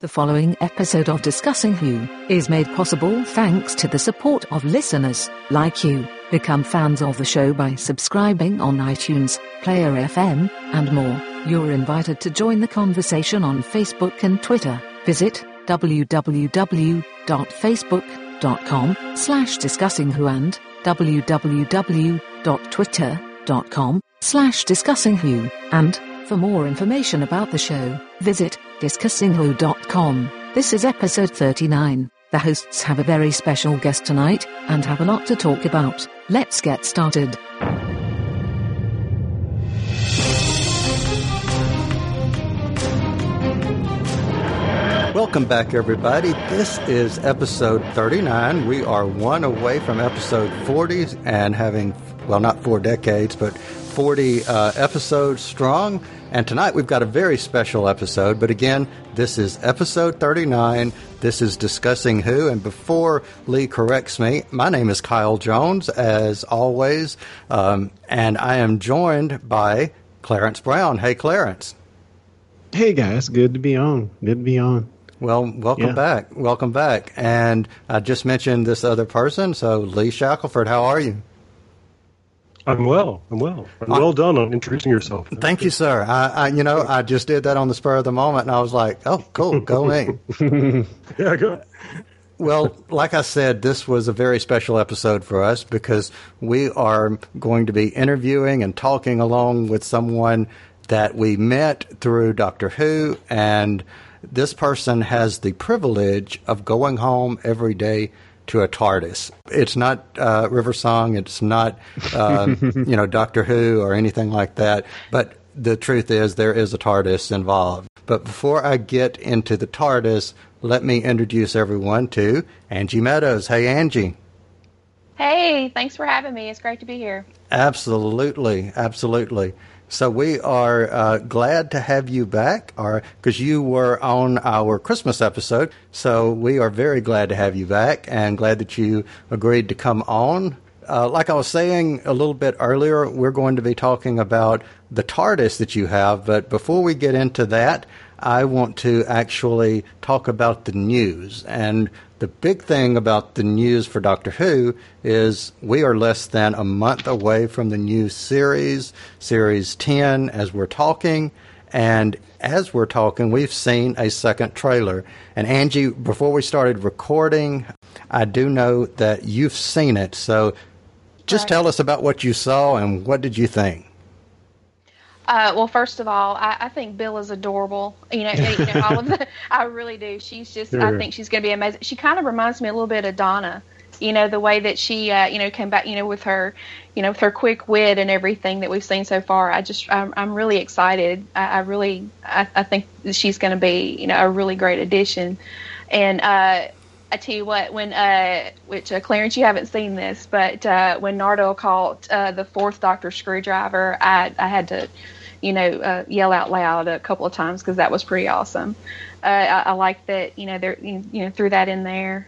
The following episode of Discussing Who is made possible thanks to the support of listeners like you. Become fans of the show by subscribing on iTunes, Player FM, and more. You're invited to join the conversation on Facebook and Twitter. Visit www.facebook.com slash discussing who and www.twitter.com slash discussing who and for more information about the show, visit discussingwho.com. This is episode 39. The hosts have a very special guest tonight and have a lot to talk about. Let's get started. Welcome back, everybody. This is episode 39. We are one away from episode 40 and having, well, not four decades, but 40 uh, episodes strong. And tonight we've got a very special episode. But again, this is episode 39. This is Discussing Who. And before Lee corrects me, my name is Kyle Jones, as always. Um, and I am joined by Clarence Brown. Hey, Clarence. Hey, guys. Good to be on. Good to be on. Well, welcome yeah. back. Welcome back. And I just mentioned this other person. So, Lee Shackelford, how are you? I'm well. I'm well. And well done on introducing yourself. Thank you, sir. I, I, you know, I just did that on the spur of the moment, and I was like, "Oh, cool, go me." yeah, go. well, like I said, this was a very special episode for us because we are going to be interviewing and talking along with someone that we met through Doctor Who, and this person has the privilege of going home every day to a TARDIS. It's not uh, River Song. It's not uh, you know Doctor Who or anything like that. But the truth is, there is a TARDIS involved. But before I get into the TARDIS, let me introduce everyone to Angie Meadows. Hey, Angie. Hey, thanks for having me. It's great to be here. Absolutely, absolutely. So we are uh, glad to have you back, because you were on our Christmas episode. So we are very glad to have you back, and glad that you agreed to come on. Uh, like I was saying a little bit earlier, we're going to be talking about the TARDIS that you have. But before we get into that, I want to actually talk about the news. And the big thing about the news for Doctor Who is we are less than a month away from the new series, Series 10, as we're talking. And as we're talking, we've seen a second trailer. And Angie, before we started recording, I do know that you've seen it. So just tell us about what you saw and what did you think? Uh, well, first of all, I, I, think Bill is adorable. You know, you know all of the, I really do. She's just, sure. I think she's going to be amazing. She kind of reminds me a little bit of Donna. You know, the way that she, uh, you know, came back, you know, with her, you know, with her quick wit and everything that we've seen so far. I just, I'm, I'm really excited. I, I really, I, I think she's going to be, you know, a really great addition. And uh, I tell you what, when uh, which uh, Clarence, you haven't seen this, but uh, when Nardole caught uh, the fourth Doctor screwdriver, I I had to you know, uh, yell out loud a couple of times because that was pretty awesome. Uh, I, I, like that, you know, there, you know, threw that in there.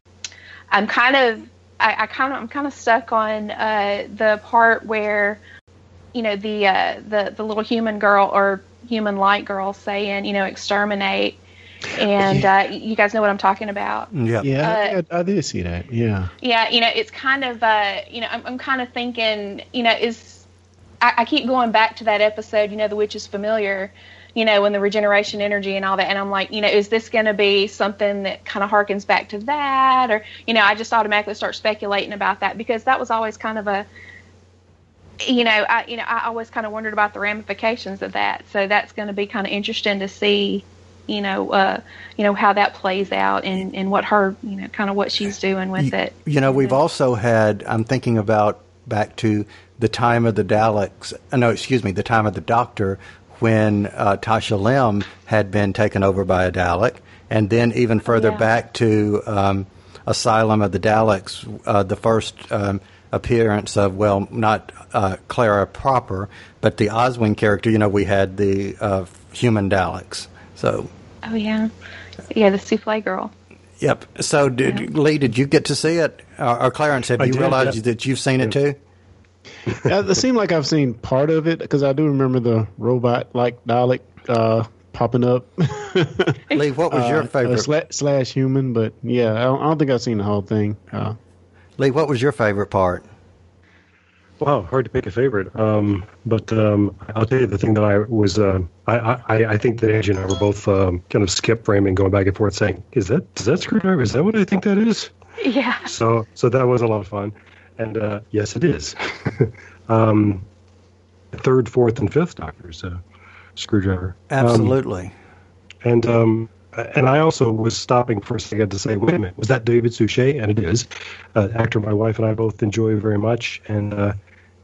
I'm kind of, I, I kind of, I'm kind of stuck on uh, the part where, you know, the uh, the the little human girl or human light girl saying, you know, exterminate. And uh, you guys know what I'm talking about. Yeah, yeah, I, I, did see that. Yeah, yeah. You know, it's kind of, uh, you know, I'm, I'm kind of thinking, you know, is I, I keep going back to that episode, you know, The Witch is Familiar, you know, when the regeneration energy and all that. And I'm like, you know, is this going to be something that kind of harkens back to that? Or, you know, I just automatically start speculating about that because that was always kind of a, you know, I, you know, I always kind of wondered about the ramifications of that. So that's going to be kind of interesting to see, you know, uh, you know how that plays out and, and what her, you know, kind of what she's doing with you, it. You know, we've also had. I'm thinking about back to the time of the Daleks. Uh, no, excuse me, the time of the Doctor when uh, Tasha Lim had been taken over by a Dalek, and then even further yeah. back to um, Asylum of the Daleks, uh, the first um, appearance of well, not uh, Clara proper, but the Oswin character. You know, we had the uh, human Daleks. So. Oh yeah, yeah, the souffle girl. Yep. So, did, yeah. Lee, did you get to see it, or, or Clarence? Have I you did, realized yeah. that you've seen it too? It seemed like I've seen part of it because I do remember the robot like Dalek uh, popping up. Lee, what was your Uh, favorite? uh, sla- slash human, but yeah, I don't, I don't think I've seen the whole thing. Uh, Lee, what was your favorite part? Wow, hard to pick a favorite. Um, but um, I'll tell you the thing that I was. Uh, I, I I think that Angie and I were both um, kind of skip framing, going back and forth, saying, "Is that is that screwdriver? Is that what I think that is?" Yeah. So so that was a lot of fun, and uh, yes, it is. um, third, fourth, and fifth Doctors uh, screwdriver. Um, Absolutely. and um, and I also was stopping for a second to say, wait a minute, was that David Suchet? And it is, uh, actor my wife and I both enjoy very much, and uh,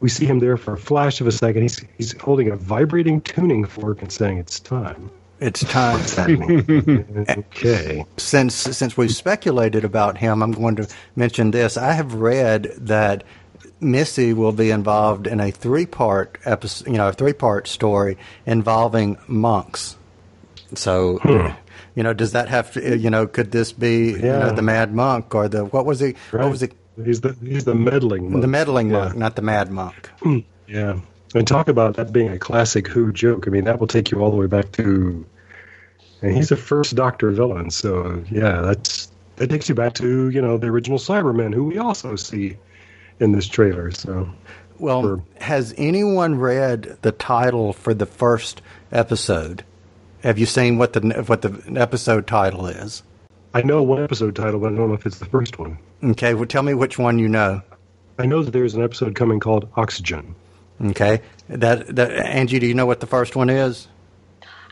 we see him there for a flash of a second. He's he's holding a vibrating tuning fork and saying, "It's time." It's time. What's that mean? okay. since since we've speculated about him, I'm going to mention this. I have read that Missy will be involved in a three part episode, you know, a three part story involving monks. So, hmm. you know, does that have to, you know, could this be you know, the Mad Monk or the what was he? What was it? He's the he's the meddling monk. The meddling Yeah. monk, not the Mad Monk. Yeah. And talk about that being a classic Who joke. I mean, that will take you all the way back to. And he's a first Doctor villain, so yeah, that's that takes you back to you know the original Cybermen, who we also see in this trailer. So Well, For- has anyone read the title for the first episode? Have you seen what the what the episode title is? I know one episode title, but I don't know if it's the first one. Okay, well, tell me which one you know. I know that there's an episode coming called Oxygen. Okay, that that Angie, do you know what the first one is?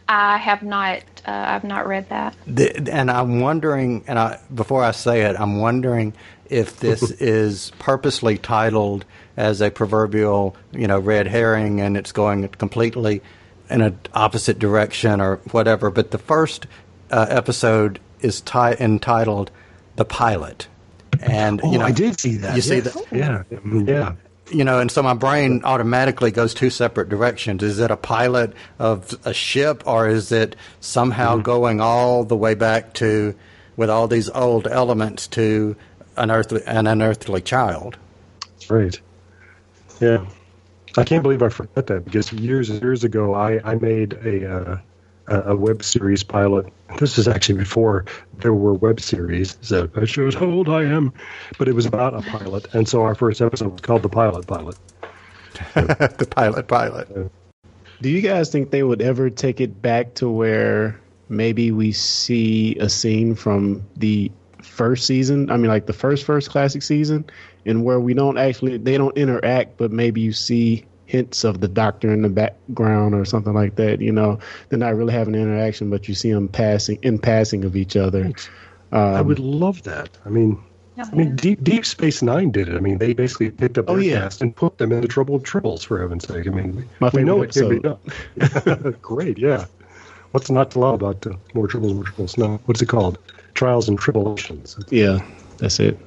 I have not. Uh, I've not read that. The, and I'm wondering, and I, before I say it, I'm wondering if this is purposely titled as a proverbial, you know, red herring, and it's going completely in an opposite direction or whatever. But the first uh, episode is ti- entitled "The Pilot," and Oh, you know, I did see that. You see that? Yeah, yeah. You know, and so my brain automatically goes two separate directions. Is it a pilot of a ship, or is it somehow going all the way back to, with all these old elements, to an earthly, an unearthly child? Right. Yeah. I can't believe I forgot that because years and years ago I, I made a uh, a a web series pilot. This is actually before there were web series, so that shows how old I am. But it was about a pilot, and so our first episode was called the Pilot Pilot. the pilot, pilot. do you guys think they would ever take it back to where maybe we see a scene from the first season? I mean, like the first first classic season, and where we don't actually they don't interact, but maybe you see hints of the doctor in the background or something like that. You know, they're not really having an interaction, but you see them passing in passing of each other. I Um, would love that. I mean, I mean, Deep Deep Space Nine did it. I mean, they basically picked up Oh, their yeah. cast and put them in the Trouble of Tribbles, for heaven's sake. I mean, My we know favorite it can be done. Great, yeah. What's not to love about uh, more troubles, more troubles? No, what's it called? Trials and tribulations. yeah, that's it.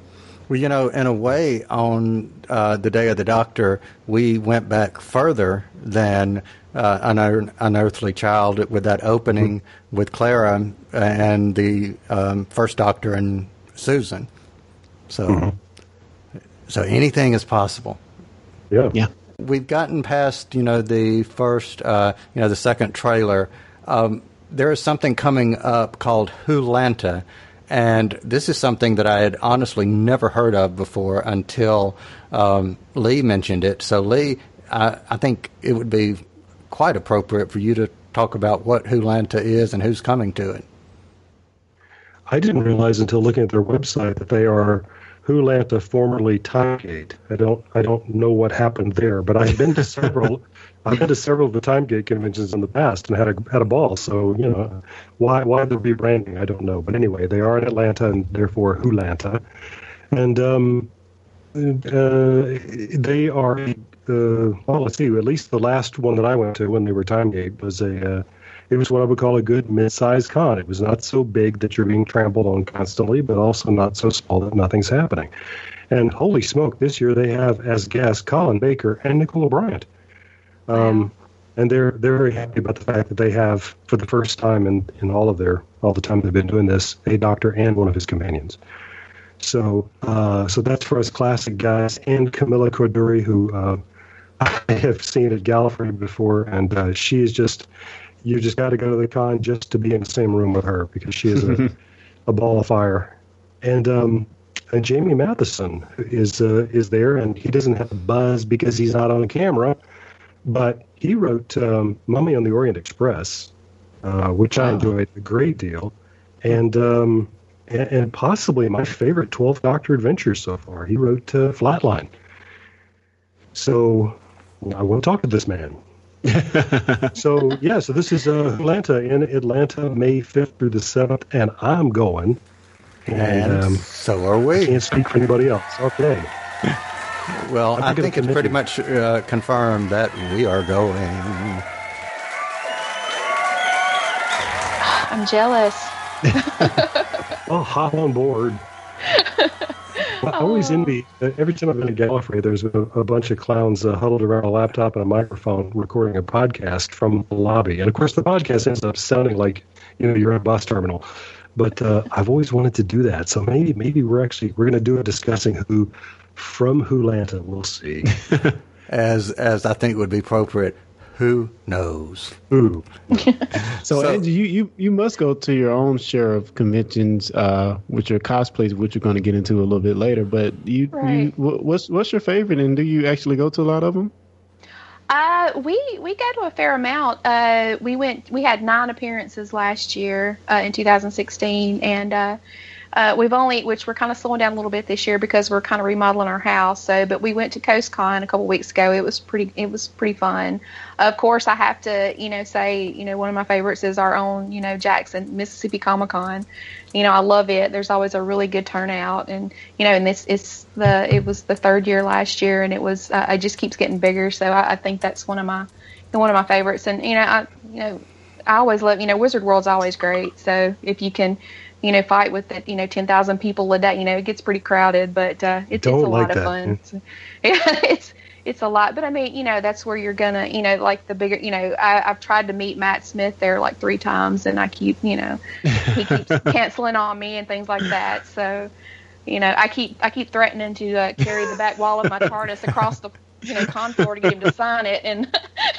Well, you know, in a way, on uh, the day of the doctor, we went back further than uh, an un- unearthly child with that opening with Clara and the um, first doctor and Susan. So, so anything is possible. Yeah. Yeah. We've gotten past, you know, the first, uh, you know, the second trailer. Um, there is something coming up called Wholanta, and this is something that I had honestly never heard of before until um, Lee mentioned it. So, Lee, I, I think it would be quite appropriate for you to talk about what Wholanta is and who's coming to it. I didn't realize until looking at their website that they are Wholanta, formerly Timegate. I don't, I don't know what happened there, but I've been to several. I've been to several of the Timegate conventions in the past and had a had a ball. So you know, why why the rebranding? I don't know. But anyway, they are in Atlanta and therefore Wholanta, and um, uh, they are. Uh, well, let's see. At least the last one that I went to when they were Timegate was a. Uh, it was what I would call a good mid-sized con. It was not so big that you're being trampled on constantly, but also not so small that nothing's happening. And holy smoke, this year they have as guests Colin Baker and Nicola Bryant. Um, and they're they're very happy about the fact that they have, for the first time in, in all of their all the time they've been doing this, a doctor and one of his companions. So uh, so that's for us classic guys and Camille Coduri, who uh, I have seen at Gallifrey before, and uh, she is just you just got to go to the con just to be in the same room with her because she is a, a ball of fire. And um, and Jamie Mathieson is uh, is there, and he doesn't have a buzz because he's not on camera, but he wrote um, Mummy on the Orient Express, uh, which I enjoyed a great deal, and, um, and, and possibly my favorite Twelve Doctor adventure so far. He wrote uh, Flatline. So I want to talk to this man. so yeah, so this is uh, Wholanta in Atlanta, May fifth through the seventh, and I'm going. And, um, so are we. I can't speak for anybody else. Okay. Well, I think it's pretty much uh, confirmed that we are going. I'm jealous. oh, hop on board. I always envy. Uh, every time I've been to Gallifrey, there's a, a bunch of clowns uh, huddled around a laptop and a microphone recording a podcast from the lobby. And of course, the podcast ends up sounding like you know you're at a bus terminal. But uh, I've always wanted to do that. So maybe maybe we're actually we're going to do it discussing who from Wholanta. We'll see. as as I think would be appropriate. Who knows? Who? so, so Angie, you, you you must go to your own share of conventions uh, with your cosplays, which you're going to get into a little bit later. But you, right. you what's what's your favorite, and do you actually go to a lot of them? Uh, we we go to a fair amount. Uh, we went. We had nine appearances last year uh, in 2016, and uh, we've only, which we're kind of slowing down a little bit this year because we're kind of remodeling our house. So, but we went to Coast Con a couple weeks ago. It was pretty. It was pretty fun. Of course, I have to, you know, say, you know, one of my favorites is our own, you know, Jackson Mississippi Comic Con. You know, I love it. There's always a really good turnout, and you know, and this is the. It was the third year last year, and it was. Uh, it just keeps getting bigger. So I, I think that's one of my, one of my favorites. And you know, I, you know, I always love. You know, Wizard World's always great. So if you can you know, fight with it, you know, 10,000 people a day. You know, it gets pretty crowded, but uh, it's, it's a like lot that. of fun. So, yeah, it's it's a lot. But I mean, you know, that's where you're gonna, you know, like the bigger, you know, I, I've tried to meet Matt Smith there like three times, and I keep, you know, he keeps canceling on me and things like that. So, you know, I keep I keep threatening to uh, carry the back wall of my TARDIS across the you know con floor to get him to sign it, and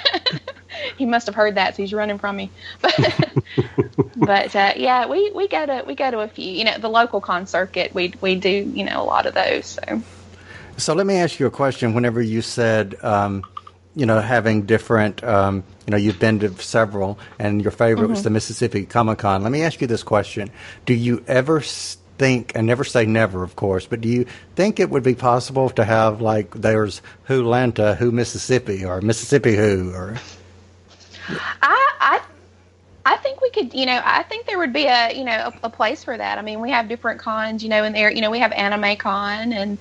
he must have heard that, so he's running from me. But but uh, yeah, we we go to we go to a few. You know, the local con circuit, we we do you know a lot of those. So. So let me ask you a question. Whenever you said, um, you know, having different, um, you know, you've been to several, and your favorite mm-hmm. was the Mississippi Comic Con. Let me ask you this question: Do you ever think, and never say never, of course, but do you think it would be possible to have like there's Wholanta, Who Mississippi, or Mississippi Who, or? I I I think we could, you know, I think there would be a, you know, a, a, place for that. I mean, we have different cons, you know, in there, you know, we have anime con and,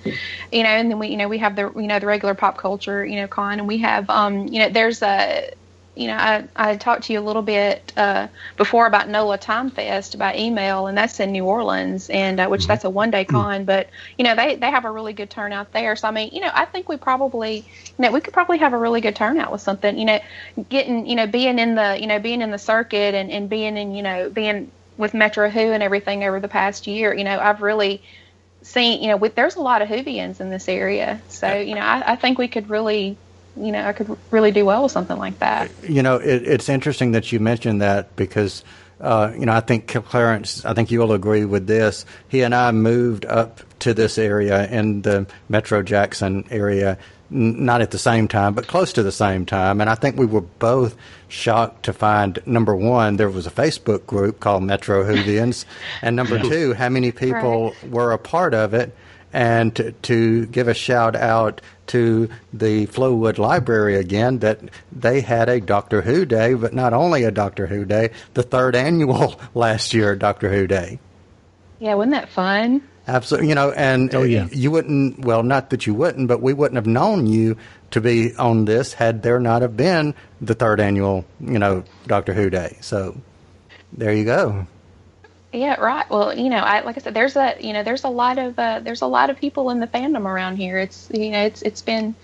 you know, and then we, you know, we have the, you know, the regular pop culture, you know, con and we have, um, you know, there's a, you know, I, I talked to you a little bit uh, before about NOLA Time Fest by email, and that's in New Orleans, and uh, which that's a one day mm-hmm. con, but you know they they have a really good turnout there. So I mean, you know, I think we probably, you know, we could probably have a really good turnout with something. You know, getting you know being in the you know being in the circuit and and being in you know being with Metro Who and everything over the past year. You know, I've really seen you know with, there's a lot of Whovians in this area, so you know I, I think we could really you know, I could really do well with something like that. You know, it, it's interesting that you mentioned that because, uh, you know, I think Clarence, I think you'll agree with this. He and I moved up to this area in the Metro Jackson area, n- not at the same time, but close to the same time. And I think we were both shocked to find number one, there was a Facebook group called Metro Whovians, and number two, how many people right. were a part of it and to, to, give a shout out to the Flowood Library again that they had a Doctor Who Day, but not only a Doctor Who Day, the third annual last year Doctor Who Day. Yeah, wasn't that fun? Absolutely, you know, and oh, yeah. you wouldn't. Well, not that you wouldn't, but we wouldn't have known you to be on this had there not have been the third annual, you know, Doctor Who Day. So there you go. Yeah, right. Well, you know, I like I said, there's a you know, there's a lot of uh, there's a lot of people in the fandom around here. It's you know, it's it's been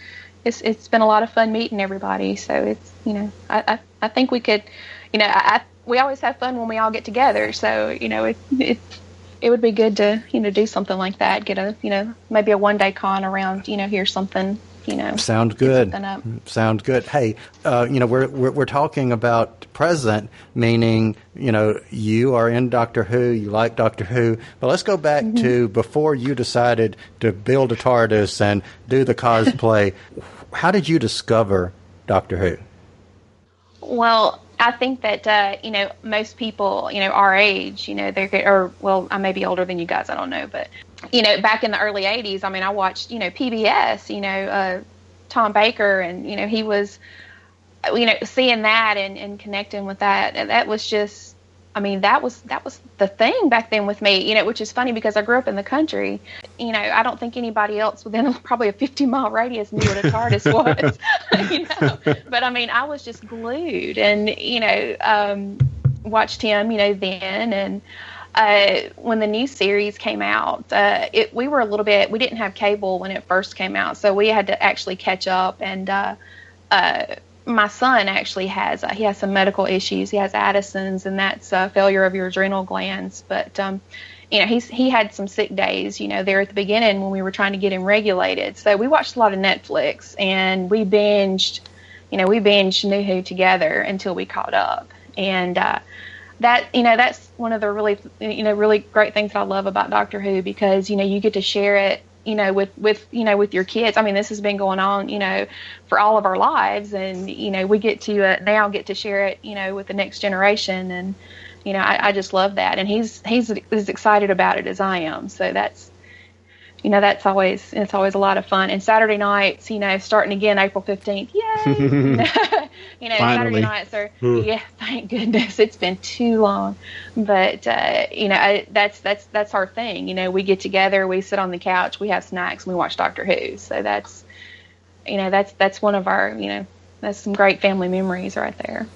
it's it's been a lot of fun meeting everybody. So it's you know, I I, I think we could, you know, I, I we always have fun when we all get together. So you know, it it it would be good to you know do something like that. Get a you know maybe a one day con around you know here's something you know. Sounds good. sound good. Hey, uh, you know, we're, we're we're talking about present, meaning you know you are in Doctor Who, you like Doctor Who, but let's go back mm-hmm. to before you decided to build a TARDIS and do the cosplay. How did you discover Doctor Who? Well, I think that uh, you know most people, you know, our age, you know, they're or well, I may be older than you guys, I don't know, but you know, back in the early '80s, I mean, I watched, you know, PBS, you know, uh, Tom Baker, and you know, he was, you know, seeing that and, and connecting with that, and that was just I mean, that was that was the thing back then with me, you know, which is funny because I grew up in the country. You know, I don't think anybody else within probably a 50 mile radius knew what a TARDIS was. you know, but I mean, I was just glued, and you know, um, watched him, you know, then and. Uh, when the new series came out, uh, it, we were a little bit. We didn't have cable when it first came out, so we had to actually catch up. And uh, uh my son actually has uh, he has some medical issues. He has Addison's, and that's a failure of your adrenal glands. But um, you know, he's he had some sick days. You know, there at the beginning when we were trying to get him regulated. So we watched a lot of Netflix, and we binged. You know, we binged New Who together until we caught up, and uh, that you know that's one of the really you know really great things that I love about Doctor Who because you know you get to share it you know with with you know with your kids. I mean this has been going on you know for all of our lives and you know we get to uh, now get to share it you know with the next generation and you know I, I just love that and he's he's as excited about it as i am. So that's you know that's always it's always a lot of fun and saturday nights you know starting again april 15th yay You know, Finally. Saturday nights are hmm. yeah, thank goodness it's been too long. But uh, you know, I, that's that's that's our thing. You know, we get together, we sit on the couch, we have snacks, and we watch Doctor Who. So that's you know that's that's one of our you know that's some great family memories right there.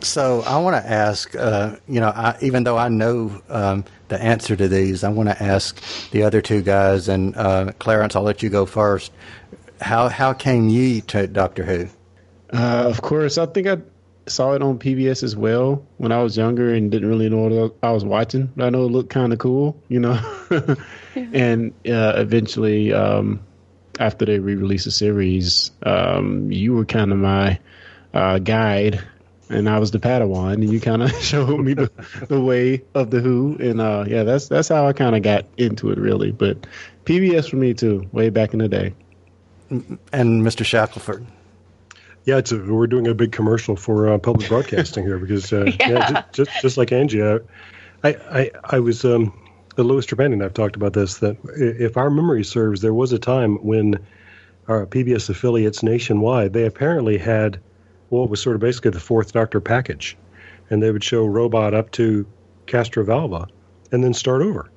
So I want to ask, uh, you know, I, even though I know um, the answer to these, I want to ask the other two guys and uh, Clarence. I'll let you go first. How how came ye to Doctor Who? Uh, of course, I think I saw it on PBS as well when I was younger and didn't really know what I was watching. but I know it looked kind of cool, you know. and uh, eventually, um, after they re-released the series, um, you were kind of my uh, guide, and I was the Padawan, and you kind of showed me the, the way of the Who, and uh, yeah, that's that's how I kind of got into it, really. But PBS for me too, way back in the day. And Mr. Shackelford. Yeah, it's a, we're doing a big commercial for uh, public broadcasting here because uh, yeah. yeah just, just, just like Angie, I I, I was um, Louis Trapani and I've talked about this that if our memory serves, there was a time when our PBS affiliates nationwide they apparently had what was sort of basically the fourth Doctor package, and they would show Robot up to Castrovalva and then start over.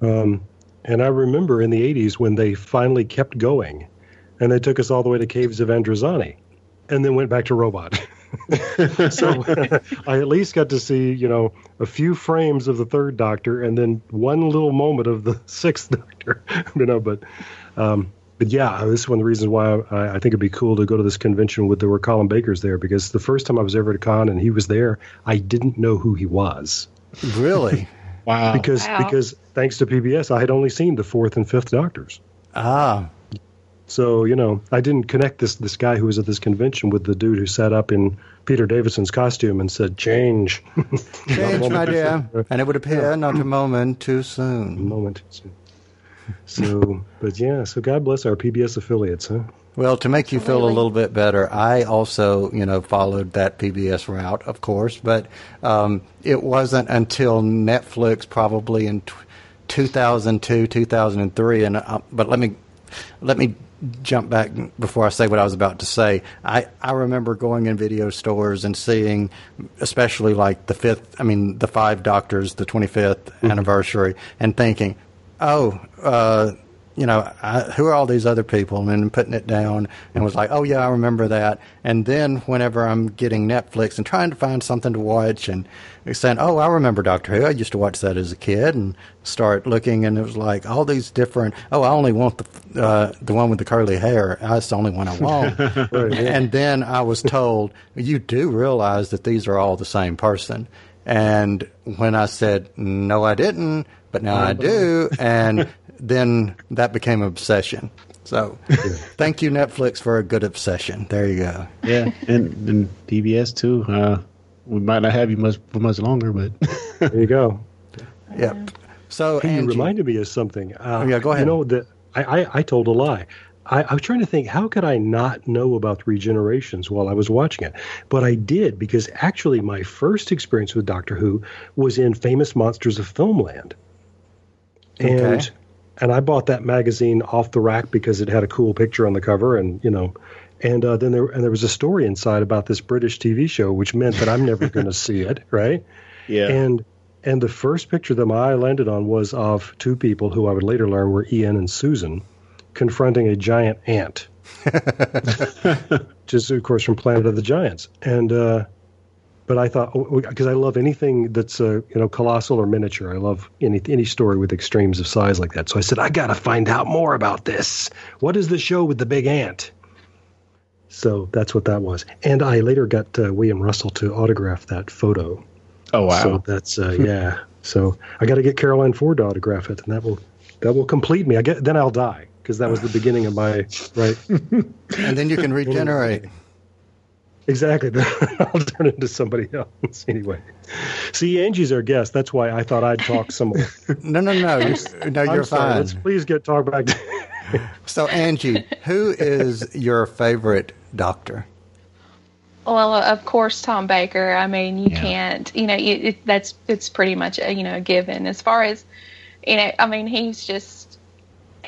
Um, and I remember in the 80s when they finally kept going and they took us all the way to Caves of Androzani, and then went back to Robot. so I at least got to see, you know, a few frames of the third Doctor, and then one little moment of the sixth Doctor. you know, but um, but yeah, this is one of the reasons why I, I, think it'd be cool to go to this convention with there were Colin Bakers there because the first time I was ever at a con and he was there, I didn't know who he was. Really? wow. Because wow. because thanks to PBS, I had only seen the fourth and fifth Doctors. Ah. So you know, I didn't connect this this guy who was at this convention with the dude who sat up in Peter Davison's costume and said, "Change, change, my dear," and it would appear not a moment too soon. A moment too soon. So, but yeah, so God bless our PBS affiliates, huh? Well, to make you feel a little bit better, I also, you know, followed that PBS route, of course, but um, it wasn't until Netflix, probably in t- 2002, 2003, and uh, but let me let me jump back before I say what I was about to say. I, I remember going in video stores and seeing, especially like the fifth, I mean, the five doctors, the 25th mm-hmm. anniversary, and thinking, oh, uh, you know, I, who are all these other people? And then putting it down and was like, oh, yeah, I remember that. And then whenever I'm getting Netflix and trying to find something to watch and saying, oh, I remember Doctor Who. I used to watch that as a kid and start looking, and it was like all these different, oh, I only want the, uh, the one with the curly hair. That's the only one I want. and then I was told, you do realize that these are all the same person. And when I said, no, I didn't, but now I do, and then that became an obsession. So, thank you, Netflix, for a good obsession. There you go. Yeah, and, and PBS too. Uh, we might not have you much for much longer, but there you go. Yep. So, hey, you reminded me of something. Uh, Oh, yeah, go ahead. You know that I, I, I told a lie. I, I was trying to think, how could I not know about regenerations while I was watching it? But I did because actually my first experience with Doctor Who was in Famous Monsters of Filmland. And Okay. and I bought that magazine off the rack because it had a cool picture on the cover and you know and uh, then there and there was a story inside about this British TV show which meant that I'm never going to see it, right? yeah, And and the first picture that my eye landed on was of two people who I would later learn were Ian and Susan confronting a giant ant, which is of course from Planet of the Giants. And uh, but I thought because I love anything that's uh, you know colossal or miniature. I love any any story with extremes of size like that. So I said I got to find out more about this. What is the show with the big ant? So that's what that was. And I later got uh, William Russell to autograph that photo. oh wow, So that's uh, yeah. So I got to get Carole Ann Ford to autograph it, and that will that will complete me. I get then I'll die because that was the beginning of my right. and then you can regenerate. exactly. I'll turn into somebody else anyway. See, Angie's our guest. That's why I thought I'd talk some more. No, no, no. You, no, I'm you're sorry. fine. Let's please get talk back. To, So, Angie, who is your favorite doctor? Well, of course, Tom Baker. I mean, you Yeah. can't, you know, you, it, that's it's pretty much a, you know a given. As far as, you know, I mean, he's just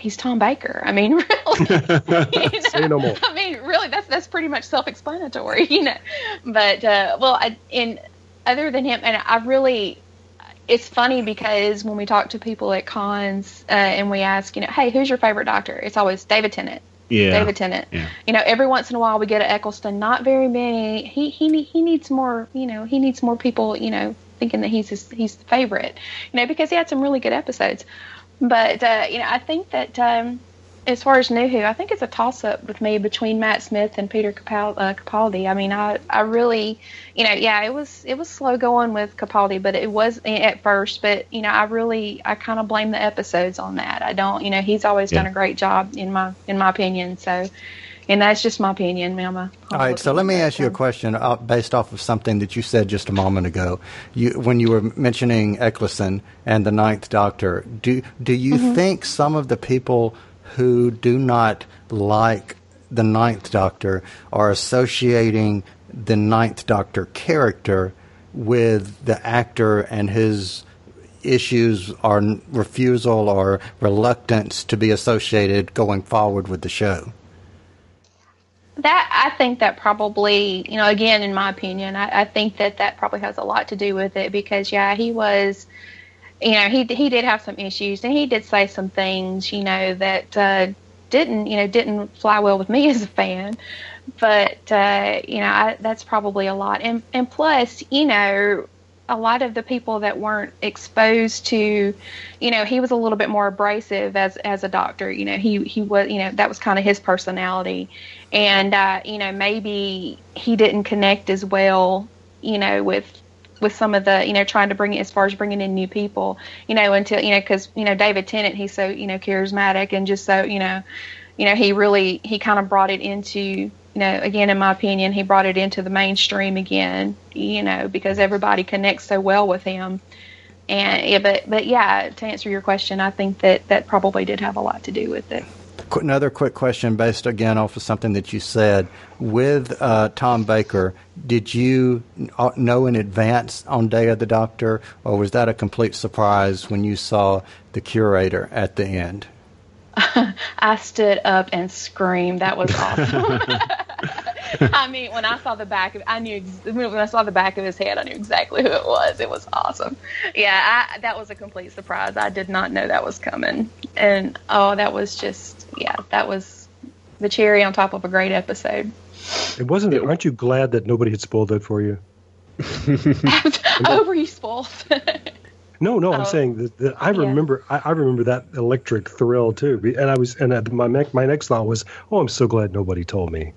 he's Tom Baker. I mean, really. you Say no more. I mean, really, that's that's pretty much self-explanatory, you know. But uh, well, I, in other than him, and I really, it's funny because when we talk to people at cons uh, and we ask, you know, hey, who's your favorite doctor? It's always David Tennant. yeah, David Tennant. Yeah. You know, every once in a while we get an Eccleston. Not very many. He he he needs more. You know, he needs more people. You know, thinking that he's his, he's the favorite. You know, because he had some really good episodes. But uh, you know, I think that um, as far as New Who, I think it's a toss up with me between Matt Smith and Peter Capal- uh, Capaldi. I mean, I I really, you know, yeah, it was it was slow going with Capaldi, but it was at first. But you know, I really I kind of blame the episodes on that. I don't, you know, he's always done a great job in my in my opinion. So, and that's just my opinion, Mama. All right, so let me ask you a question uh, based off of something that you said just a moment ago. You, when you were mentioning Eccleston and the Ninth Doctor, do do you think some of the people who do not like the Ninth Doctor are associating the Ninth Doctor character with the actor and his issues or refusal or reluctance to be associated going forward with the show? That I think that probably, you know, again, in my opinion, I, I think that that probably has a lot to do with it because, yeah, he was, you know, he he did have some issues and he did say some things, you know, that uh, didn't, you know, didn't fly well with me as a fan. But uh, you know, I, that's probably a lot, and and plus, you know, a lot of the people that weren't exposed to, you know, he was a little bit more abrasive as as a doctor. You know, he he was, you know, that was kind of his personality, and uh, you know, maybe he didn't connect as well, you know, with with some of the, you know, trying to bring it as far as bringing in new people, you know, until you know, because you know, David Tennant, he's so you know charismatic and just so you know, you know, he really he kind of brought it into you know, again, in my opinion, he brought it into the mainstream again, you know, because everybody connects so well with him. And yeah, but but yeah, to answer your question, I think that that probably did have a lot to do with it. Another quick question, based again off of something that you said. With uh, Tom Baker, did you uh, know in advance on Day of the Doctor, or was that a complete surprise when you saw the curator at the end? I stood up and screamed. That was awesome. I mean, when I saw the back of, I knew when I saw the back of his head, I knew exactly who it was. It was awesome. Yeah, I, that was a complete surprise. I did not know that was coming, and oh, that was just yeah, that was the cherry on top of a great episode. It wasn't. It, Aren't you glad that nobody had spoiled that for you? oh, were you spoiled? No, no, I'm Oh. saying that, that I Yeah. remember. I, I remember that electric thrill too. And I was, and uh, my next, my next thought was, oh, I'm so glad nobody told me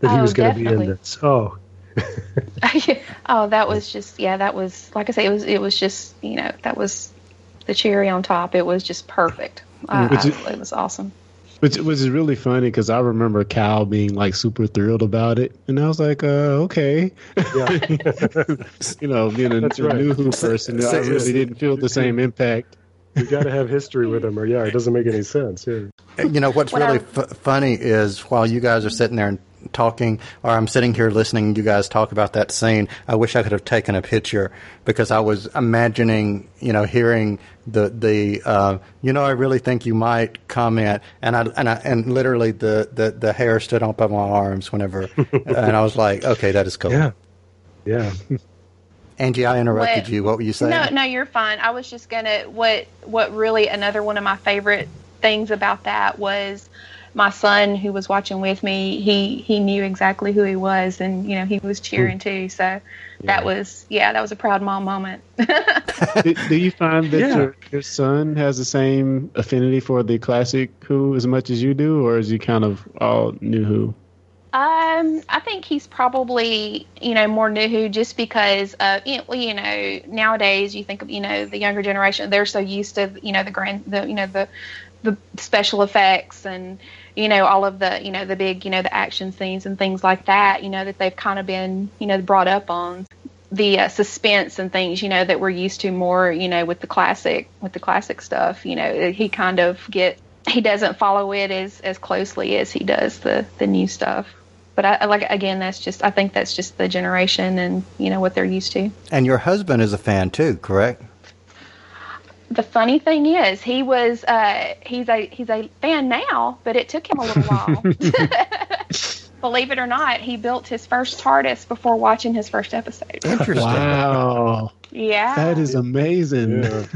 that he Oh, was going to be in this. Oh, oh, that was just yeah, that was like I say, it was it was just you know that was the cherry on top. It was just perfect. I, Which I, it was awesome. Which, which is really funny because I remember Cal being like super thrilled about it, and I was like, uh, okay, Yeah. you know, being a, That's a right. new Who person, I really didn't feel the same impact. you got to have history with them, or yeah, it doesn't make any sense. Yeah. You know what's What really I- f- funny is while you guys are sitting there and talking, or I'm sitting here listening, you guys talk about that scene. I wish I could have taken a picture because I was imagining, you know, hearing the the uh, you know, I really think you might comment, and I and I and literally the the, the hair stood up on my arms whenever, and I was like, okay, that is cool. Yeah. Yeah. Angie, I interrupted What- you. What were you saying? No, no, you're fine. I was just gonna what what really another one of my favorite things about that was my son who was watching with me. He he knew exactly who he was, and you know he was cheering too. So that was yeah, that was a proud mom moment. do, do you find that Yeah. your, your son has the same affinity for the classic Who as much as you do, or is he kind of all new Who? Um, I think he's probably you know more new who just because uh you know, well, you know nowadays you think of you know the younger generation they're so used to you know the grand the you know the the special effects and you know all of the you know the big you know the action scenes and things like that you know that they've kind of been you know brought up on. The uh, suspense and things you know that we're used to more you know with the classic with the classic stuff you know he kind of get he doesn't follow it as as closely as he does the the new stuff. But I, like again that's just i think that's just the generation and you know what they're used to. And your husband is a fan too, correct? The funny thing is he was uh he's a he's a fan now but it took him a little while believe it or not he built his first tardis before watching his first episode Interesting. Wow, yeah that is amazing. Yeah.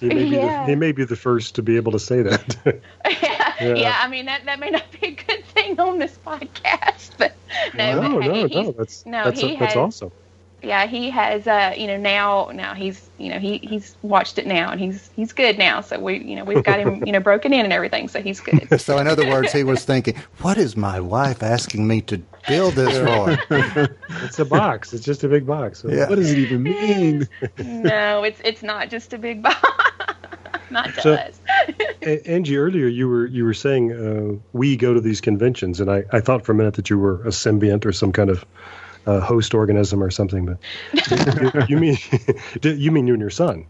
He may, be Yeah. the, he may be the first to be able to say that. yeah, Yeah. yeah. I mean that that may not be a good thing on this podcast, but no, no, but, hey, no, he's- no. That's no, that's, he that's has- awesome. Yeah, he has. Uh, you know, now now he's you know he he's watched it now and he's he's good now. So we you know we've got him you know broken in and everything, so he's good. So, in other words, he was thinking, "What is my wife asking me to build this for?" It's a box. It's just a big box. So- Yeah. What does it even mean? no, it's it's not just a big box. not to So- us. Angie, earlier you were you were saying uh, we go to these conventions, and I, I thought for a minute that you were a symbiont or some kind of uh, host organism or something. But you, you mean you mean you and your son?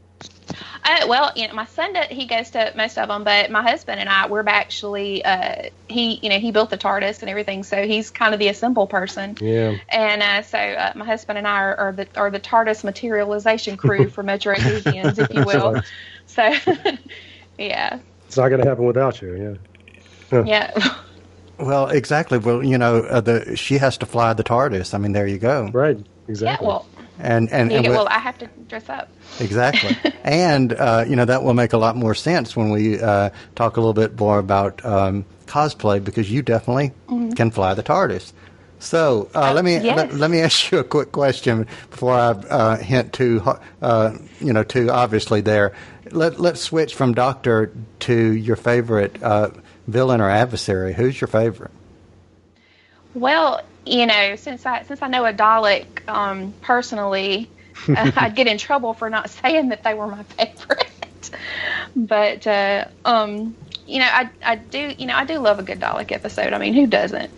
Uh, well, you know, my son he goes to most of them, but my husband and I we're actually uh, he you know he built the TARDIS and everything, so he's kind of the assemble person. Yeah. And uh, so uh, my husband and I are, are the are the TARDIS materialization crew for Metro Whovians, if you will. So, yeah, It's not going to happen without you. Yeah. yeah, Well, exactly. Well, you know, uh, the she has to fly the TARDIS. I mean, there you go. Right. Exactly. yeah. Exactly. Well, And and, and get, with- well, I have to dress up. exactly. and uh, you know that will make a lot more sense when we uh, talk a little bit more about um, cosplay because you definitely can fly the TARDIS. So uh, let me yes. let, let me ask you a quick question before I uh, hint too ho- uh, you know too obviously there. Let let's switch from Doctor to your favorite uh, villain or adversary. Who's your favorite? Well, you know, since I since I know a Dalek um, personally, uh, I'd get in trouble for not saying that they were my favorite. but uh, um, you know, I I do you know I do love a good Dalek episode. I mean, who doesn't?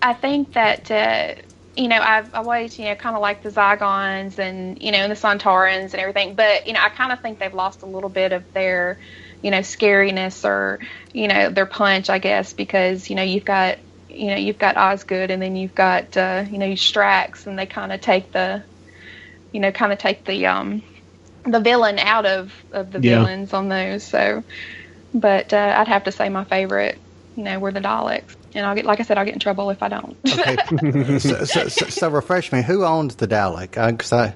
I think that uh, you know I've always you know kind of like the Zygons and you know and the Sontarans and everything, but you know I kind of think they've lost a little bit of their you know scariness or you know their punch, I guess, because you know you've got you know you've got Osgood and then you've got uh, you know Strax and they kind of take the you know kind of take the um the villain out of of the Yeah. villains on those. So, but uh, I'd have to say my favorite you know were the Daleks, and I'll get like I said I'll get in trouble if I don't. Okay. so, so, so, so refresh me. Who owns the Dalek? Uh 'cause I,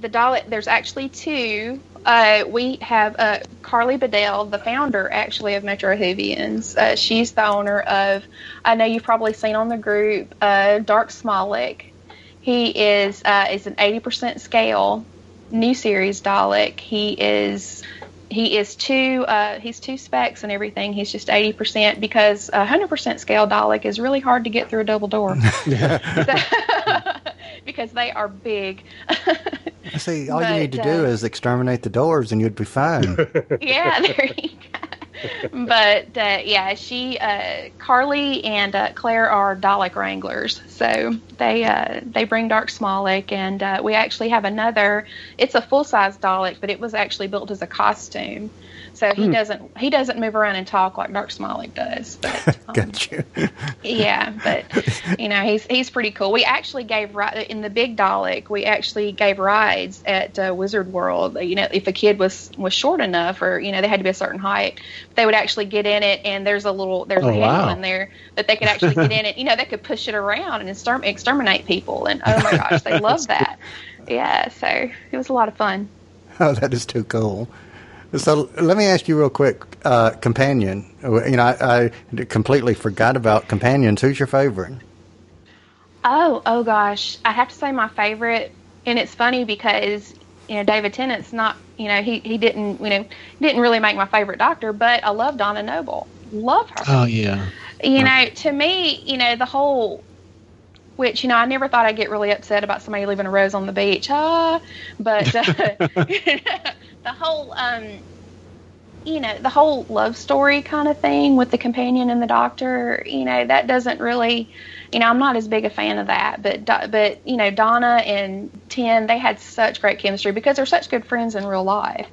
the Dalek, there's actually two. Uh, we have uh, Carly Bedell, the founder actually of Metro Whovians. Uh, she's the owner of, I know you've probably seen on the group, uh, Dark Smolik. He is uh, is an 80% scale new series Dalek. He is he is two uh, he's two specs and everything. He's just 80% because a 100% scale Dalek is really hard to get through a double door. because they are big. see, all you need to uh, do is exterminate the doors, and you'd be fine. yeah, there you go. but uh, yeah, she, uh, Carly, and uh, Claire are Dalek wranglers, so they uh, they bring Dark Smalik, and uh, we actually have another. It's a full size Dalek, but it was actually built as a costume. So he mm. doesn't he doesn't move around and talk like Dark Smalik does. But, um, Got you. yeah, but you know he's he's pretty cool. We actually gave in the big Dalek. We actually gave rides at uh, Wizard World. You know, if a kid was was short enough, or you know they had to be a certain height, they would actually get in it. And there's a little there's oh, a handle wow. in there that they could actually get in it. You know, they could push it around and exterminate people. And oh my gosh, they love that. Yeah, so it was a lot of fun. Oh, that is too cool. So let me ask you real quick, uh, companion. You know, I, I, completely forgot about companions. Who's your favorite? Oh, oh gosh, I have to say my favorite, and it's funny because you know David Tennant's not, you know, he he didn't, you know, didn't really make my favorite Doctor, but I love Donna Noble, love her. Oh yeah. You know, to me, you know, the whole which you know I never thought I'd get really upset about somebody leaving a rose on the beach. Ah, but uh, the whole um, you know the whole love story kind of thing with the companion and the doctor you know that doesn't really you know i'm not as big a fan of that but but you know donna and Ten they had such great chemistry because they're such good friends in real life.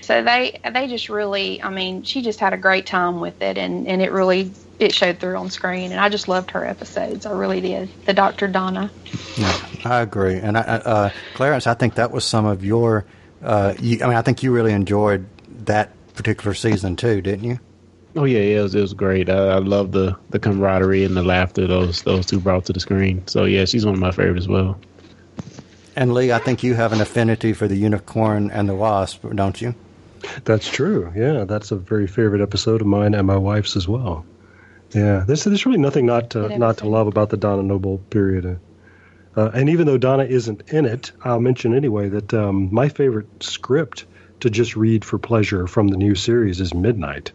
So they they just really i mean she just had a great time with it and and it really it showed through on screen and i just loved her episodes. I really did. The dr donna. Yeah i agree. And I, uh, clarence i think that was some of your uh, you, I mean, I think you really enjoyed that particular season too, didn't you? Oh yeah, yeah, it was, it was great. I, I love the the camaraderie and the laughter those those two brought to the screen. So yeah, she's one of my favorites as well. And Lee, I think you have an affinity for the unicorn and the wasp, don't you? That's true. Yeah, that's a very favorite episode of mine and my wife's as well. Yeah, there's there's really nothing not to not to love about the Donna Noble period. Uh, and even though Donna isn't in it, I'll mention anyway that um, my favorite script to just read for pleasure from the new series is Midnight.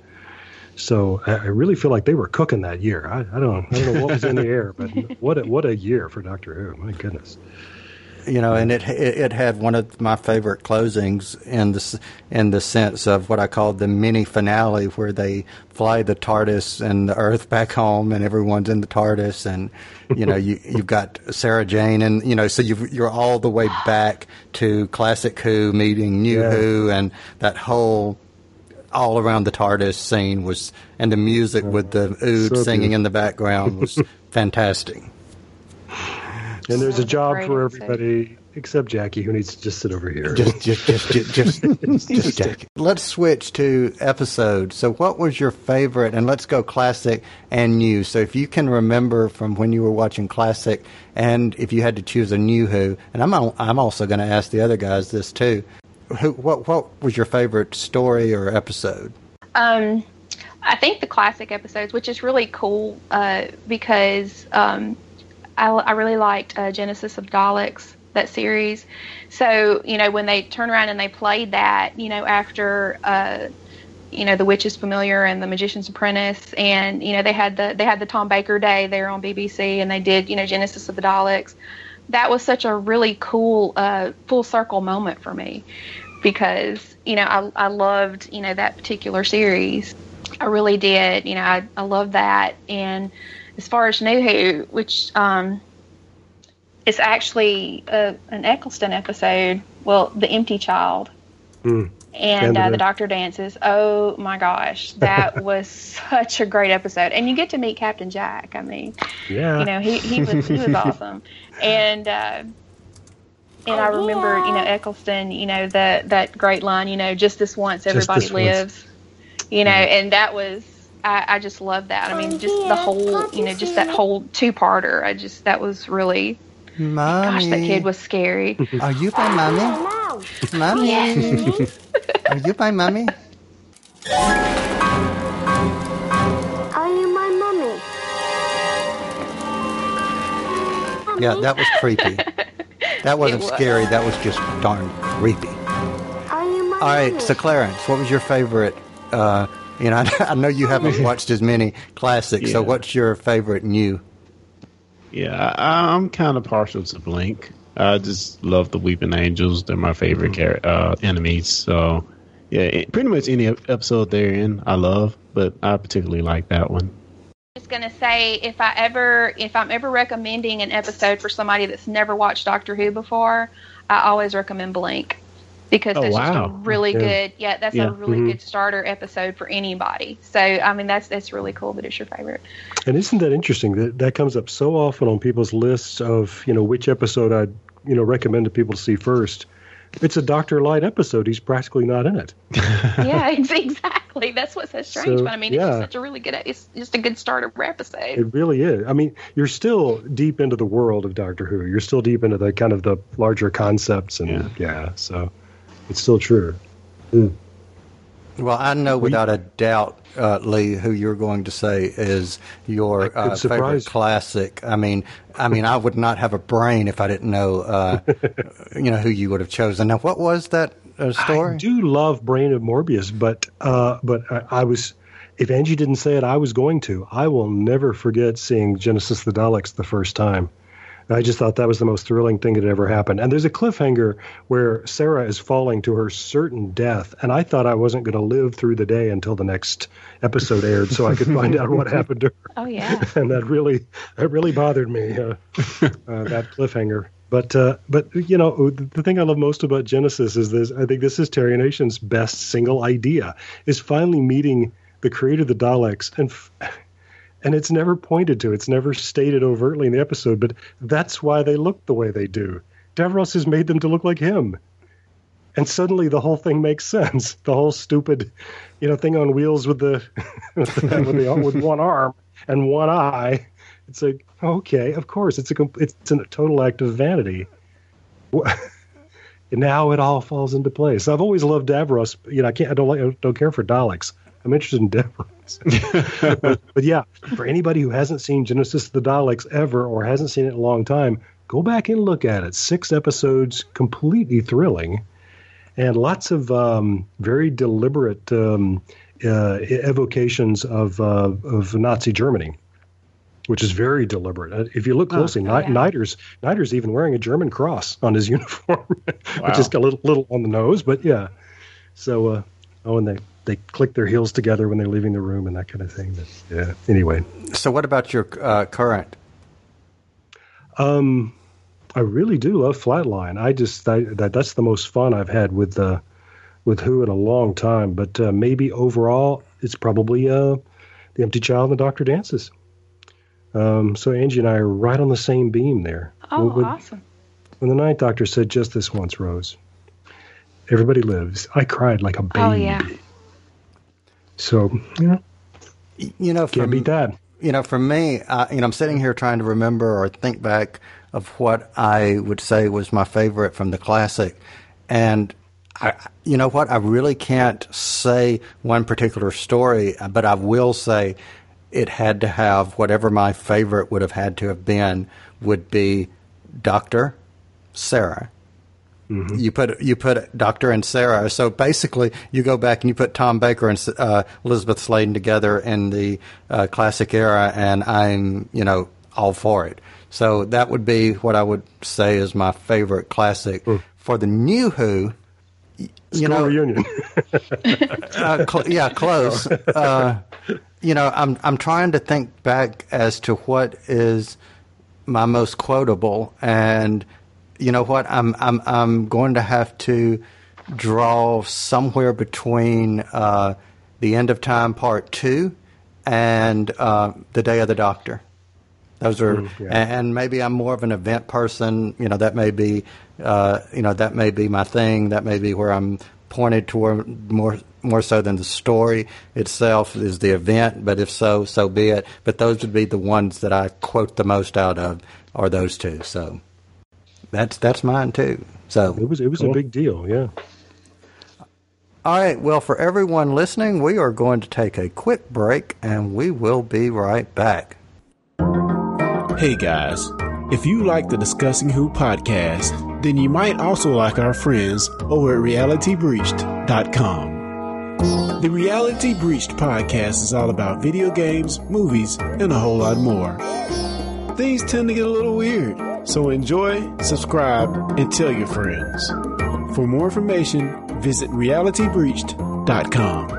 So I, I really feel like they were cooking that year. I, I don't I don't know what was in the air, but what a, what a year for Doctor Who! My goodness you know, and it it had one of my favorite closings in the in the sense of what I called the mini finale, where they fly the TARDIS and the Earth back home, and everyone's in the TARDIS, and you know, you you've got Sarah Jane, and you know, so you you're all the way back to classic Who meeting New yeah. Who, and that whole all around the TARDIS scene was, and the music with the ood so singing in the background was fantastic. And there's a job for everybody except Jackie, who needs to just sit over here. Just, just, just, just, just, just Jackie. Let's switch to episodes. So, what was your favorite? And let's go classic and new. So, if you can remember from when you were watching classic, and if you had to choose a new Who, and I'm I'm also going to ask the other guys this too. Who, what, what was your favorite story or episode? Um, I think the classic episodes, which is really cool uh, because um, I, I really liked uh, Genesis of Daleks that series. So you know when they turn around and they played that, you know after uh, you know the Witch's Familiar and the Magician's Apprentice, and you know they had the they had the Tom Baker Day there on BBC, and they did you know Genesis of the Daleks. That was such a really cool uh, full circle moment for me because you know I I loved you know that particular series. I really did. You know I I loved that and as far as New Who, which um, is actually a, an Eccleston episode. Well, The Empty Child. Mm. And uh, the Doctor dances. Oh my gosh, that was such a great episode, and you get to meet Captain Jack. I mean, yeah, you know he he was he was awesome, and uh, and oh, I remember yeah. you know Eccleston, you know that that great line, you know, just this once, everybody this lives, once. you know, and that was I, I just love that. I mean, just the whole, you know, just that whole two-parter. I just that was really. Mommy. Gosh, that kid was scary. Are you my mommy? Mommy. Yes. Are you my mommy? Are you my mommy? Yeah, that was creepy. That wasn't was. scary. That was just darn creepy. Are you my All right, so Clarence, what was your favorite uh, you know, I, know you haven't watched as many classics. Yeah. So, what's your favorite new? Yeah, I, am kind of partial to Blink. I just love the Weeping Angels. They're my favorite mm-hmm. uh, enemies. So, Yeah, pretty much any episode they're in, I love, but I particularly like that one. just gonna say if I ever if I'm ever recommending an episode for somebody that's never watched Doctor Who before, I always recommend Blink because Oh, that's just a really Yeah. good yeah that's Yeah. a really Mhm. good starter episode for anybody. So I mean that's that's really cool that it's your favorite. And isn't that interesting? That that comes up so often on people's lists of you know which episode I'd you know recommend to people to see first. It's a Doctor-lite episode. He's practically not in it. yeah, ex- exactly. That's what's so strange. So, but I mean, it's yeah. just such a really good. It's just a good starter episode. It really is. I mean, you're still deep into the world of Doctor Who. You're still deep into the kind of the larger concepts, and Yeah. yeah, so it's still true. Well, I know without a doubt, uh, Lee, who you're going to say is your uh, favorite classic. I mean, I mean, I would not have a brain if I didn't know, uh, you know, who you would have chosen. Now, what was that uh, story? I do love Brain of Morbius, but uh, but I, I was. If Angie didn't say it, I was going to. I will never forget seeing Genesis the Daleks the first time. I just thought that was the most thrilling thing that ever happened. And there's a cliffhanger where Sarah is falling to her certain death, and I thought I wasn't going to live through the day until the next episode aired, so I could find out what happened to her. Oh yeah. and that really that really bothered me uh, uh, that cliffhanger. But uh, but you know the the thing I love most about Genesis is this. I think this is Terry Nation's best single idea is finally meeting the creator of the Daleks and. F- and it's never pointed to, it's never stated overtly in the episode, but that's why they look the way they do. Davros has made them to look like him. And suddenly the whole thing makes sense. The whole stupid, you know, thing on wheels with the with, the, with, one arm and one eye. It's like okay, of course, it's a it's a total act of vanity. Wha- now it all falls into place. I've always loved Davros. You know, I can't. I don't like. I don't care for Daleks. I'm interested in Davros. but, but yeah, for anybody who hasn't seen Genesis of the Daleks ever or hasn't seen it in a long time, go back and look at it. Six episodes, completely thrilling, and lots of um, very deliberate um, uh, evocations of uh, of Nazi Germany. Which is very deliberate. Uh, If you look closely, oh, Ni- yeah. Nyder's Nyder's even wearing a German cross on his uniform, Wow. which is a little little on the nose, but yeah. So, uh, oh, and they they click their heels together when they're leaving the room and that kind of thing. But, yeah. Anyway, So, what about your uh, current? um, I really do love Flatline. I just I, that that's the most fun I've had with uh, with Who in a long time. But uh, maybe overall, it's probably uh, the Empty Child and the Doctor Dances. Um, so Angie and I are right on the same beam there. Oh, When- when- awesome. When the Ninth Doctor said just this once, Rose, everybody lives. I cried like a baby. Oh yeah. So yeah, You know, can't from, beat that. you know, for me, I, you know, I'm sitting here trying to remember or think back of what I would say was my favorite from the classic, and I, you know what, I really can't say one particular story, but I will say it had to have whatever my favorite would have had to have been would be Doctor Sarah. You put you put Doctor and Sarah. So basically, you go back and you put Tom Baker and uh, Elizabeth Sladen together in the uh, classic era, and I'm you know all for it. So that would be what I would say is my favorite classic for the new Who. You School know, reunion. uh, cl- yeah, close. Uh, you know, I'm I'm trying to think back as to what is my most quotable, and you know what, I'm I'm I'm going to have to draw somewhere between uh, the end of time part two and uh, the day of the doctor. Those are, yeah. and maybe I'm more of an event person. You know, that may be, uh, you know, that may be my thing. That may be where I'm pointed toward more, more so than the story itself is the event. But if so, so be it. But those would be the ones that I quote the most out of, are those two. So that's that's mine too. So It was it was a big deal, yeah. all right. Well, for everyone listening, we are going to take a quick break, and we will be right back. Hey guys, if you like the Discussing Who podcast, then you might also like our friends over at realitybreached.com. The Reality Breached podcast is all about video games, movies, and a whole lot more. Things tend to get a little weird, so enjoy, subscribe, and tell your friends. For more information, visit realitybreached.com.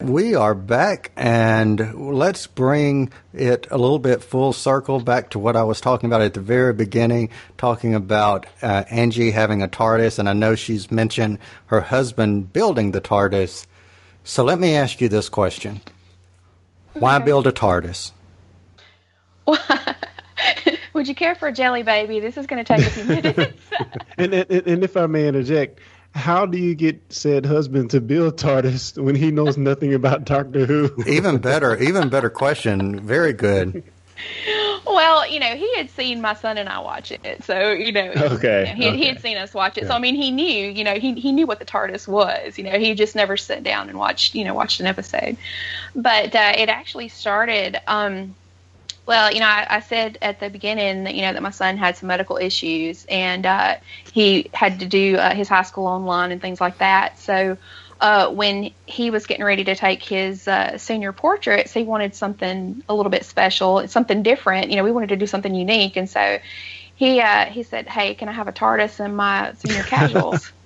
We are back, and let's bring it a little bit full circle back to what I was talking about at the very beginning, talking about uh, Angie having a TARDIS, and I know she's mentioned her husband building the TARDIS. So let me ask you this question Why build a TARDIS? Would you care for a jelly baby? This is going to take a few minutes. and, and and if I may interject, how do you get said husband to build TARDIS when he knows nothing about Doctor Who? even better, even better question. Very good. Well, you know, he had seen my son and I watch it, so you know, okay, you know, he, okay. he had seen us watch it. So I mean, he knew, you know, he he knew what the TARDIS was. You know, he just never sat down and watched, you know, watched an episode. But uh, it actually started. Um, well, you know, I, I said at the beginning that you know that my son had some medical issues and uh, he had to do uh, his high school online and things like that. So uh, when he was getting ready to take his uh, senior portraits, he wanted something a little bit special, something different. You know, we wanted to do something unique, and so he uh, he said, "Hey, can I have a TARDIS in my senior casuals?"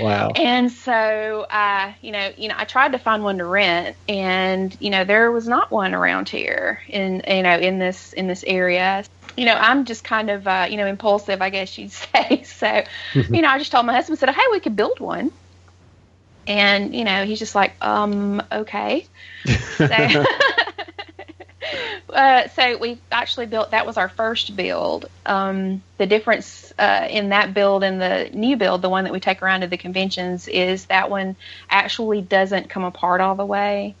Wow. And so, uh, you know, you know, I tried to find one to rent, and you know, there was not one around here in you know in this in this area. You know, I'm just kind of uh, you know impulsive, I guess you'd say. So, you know, I just told my husband, said, "Hey, we could build one." And you know, he's just like, um, okay. So, uh, so we actually built that was our first build. Um, the difference uh, in that build and the new build, the one that we take around to the conventions, is that one actually doesn't come apart all the way.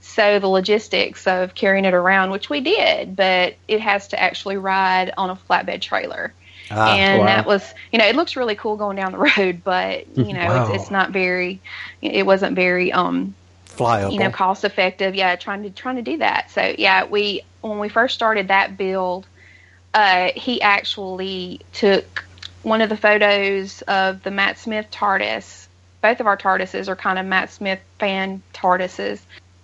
So the logistics of carrying it around, which we did, but it has to actually ride on a flatbed trailer. Ah, and wow. that was, you know, it looks really cool going down the road, but you know, Wow. it's, it's not very, it wasn't very um, flyable. you know cost effective yeah trying to trying to do that so yeah we when we first started that build uh he actually took one of the photos of the matt smith tardis both of our tardises are kind of matt smith fan tardises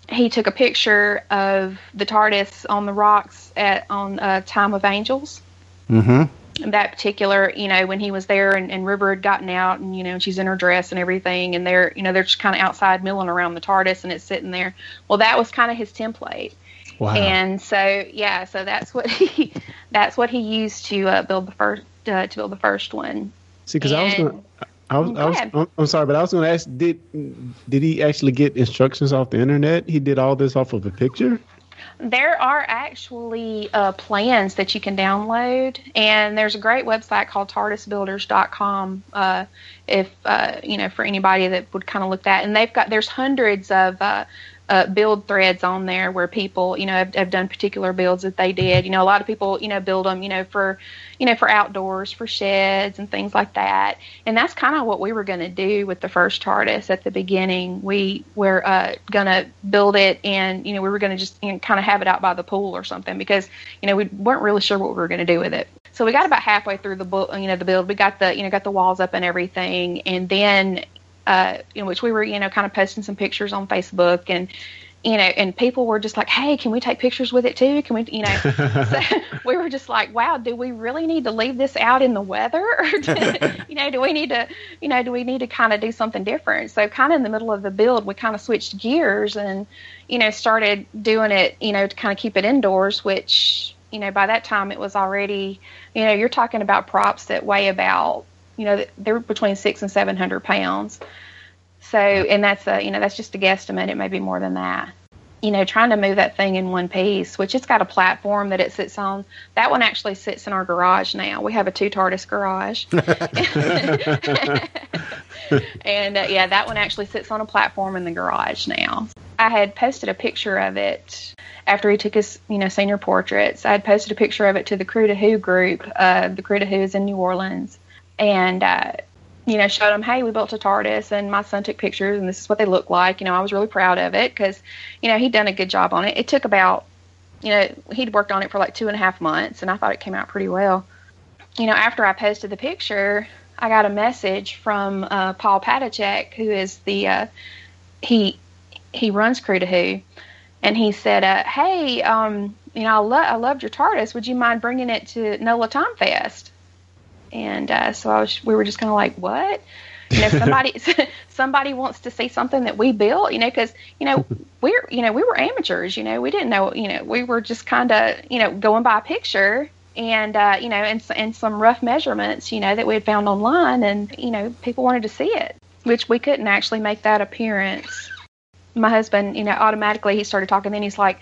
he took a picture of the tardis on the rocks at on uh, time of angels mm-hmm. That particular, you know, when he was there and, and River had gotten out and, you know, she's in her dress and everything and they're, you know, they're just kind of outside milling around the TARDIS and it's sitting there. Well, that was kind of his template. Wow. And so, yeah, so that's what he, that's what he used to uh, build the first, uh, to build the first one. See, because I was going to. I was, I was, I'm, I'm sorry, but I was going to ask: Did did he actually get instructions off the internet? He did all this off of a picture. There are actually uh, plans that you can download, and there's a great website called TARDISbuilders.com. Uh, if uh, you know, for anybody that would kind of look that, and they've got there's hundreds of uh, build threads on there where people, you know, have, have done particular builds that they did. You know, a lot of people, you know, build them, you know, for, you know, for outdoors, for sheds and things like that. And that's kind of what we were going to do with the first TARDIS at the beginning. We were uh, going to build it, and you know, we were going to just you know, kind of have it out by the pool or something because you know we weren't really sure what we were going to do with it. So we got about halfway through the bu- you know the build. We got the you know got the walls up and everything, and then uh, you know, which we were, you know, kind of posting some pictures on Facebook and, you know, and people were just like, hey, can we take pictures with it too? Can we, you know, so we were just like, wow, do we really need to leave this out in the weather? Or do, you know, do we need to, you know, do we need to kind of do something different? So kind of in the middle of the build, we kind of switched gears and, you know, started doing it, you know, to kind of keep it indoors, which, you know, by that time it was already, you know, you're talking about props that weigh about, you know, they're between six and seven hundred pounds. So, and that's a, you know, that's just a guesstimate. It may be more than that. You know, trying to move that thing in one piece, which it's got a platform that it sits on. That one actually sits in our garage now. We have a two TARDIS garage. and uh, yeah, that one actually sits on a platform in the garage now. I had posted a picture of it after he took his, you know, senior portraits. I had posted a picture of it to the Crew to Who group. Uh, the Crew to Who is in New Orleans, and uh, you know, showed them, hey, we built a TARDIS, and my son took pictures, and this is what they look like. You know, I was really proud of it because, you know, he'd done a good job on it. It took about, you know, he'd worked on it for like two and a half months, and I thought it came out pretty well. You know, after I posted the picture, I got a message from uh, Paul Patachek, who is the uh, he he runs Crew to Who, and he said, uh, "Hey, um, you know, I, lo- I loved your TARDIS. Would you mind bringing it to NOLA Time Fest?" And uh, so I was, we were just kind of like, what? You know, somebody somebody wants to see something that we built. You know, because you know we're you know we were amateurs. You know, we didn't know. You know, we were just kind of you know going by a picture and uh, you know, and, and some rough measurements, you know, that we had found online, and you know, people wanted to see it, which we couldn't actually make that appearance. My husband, you know, automatically he started talking. Then he's like,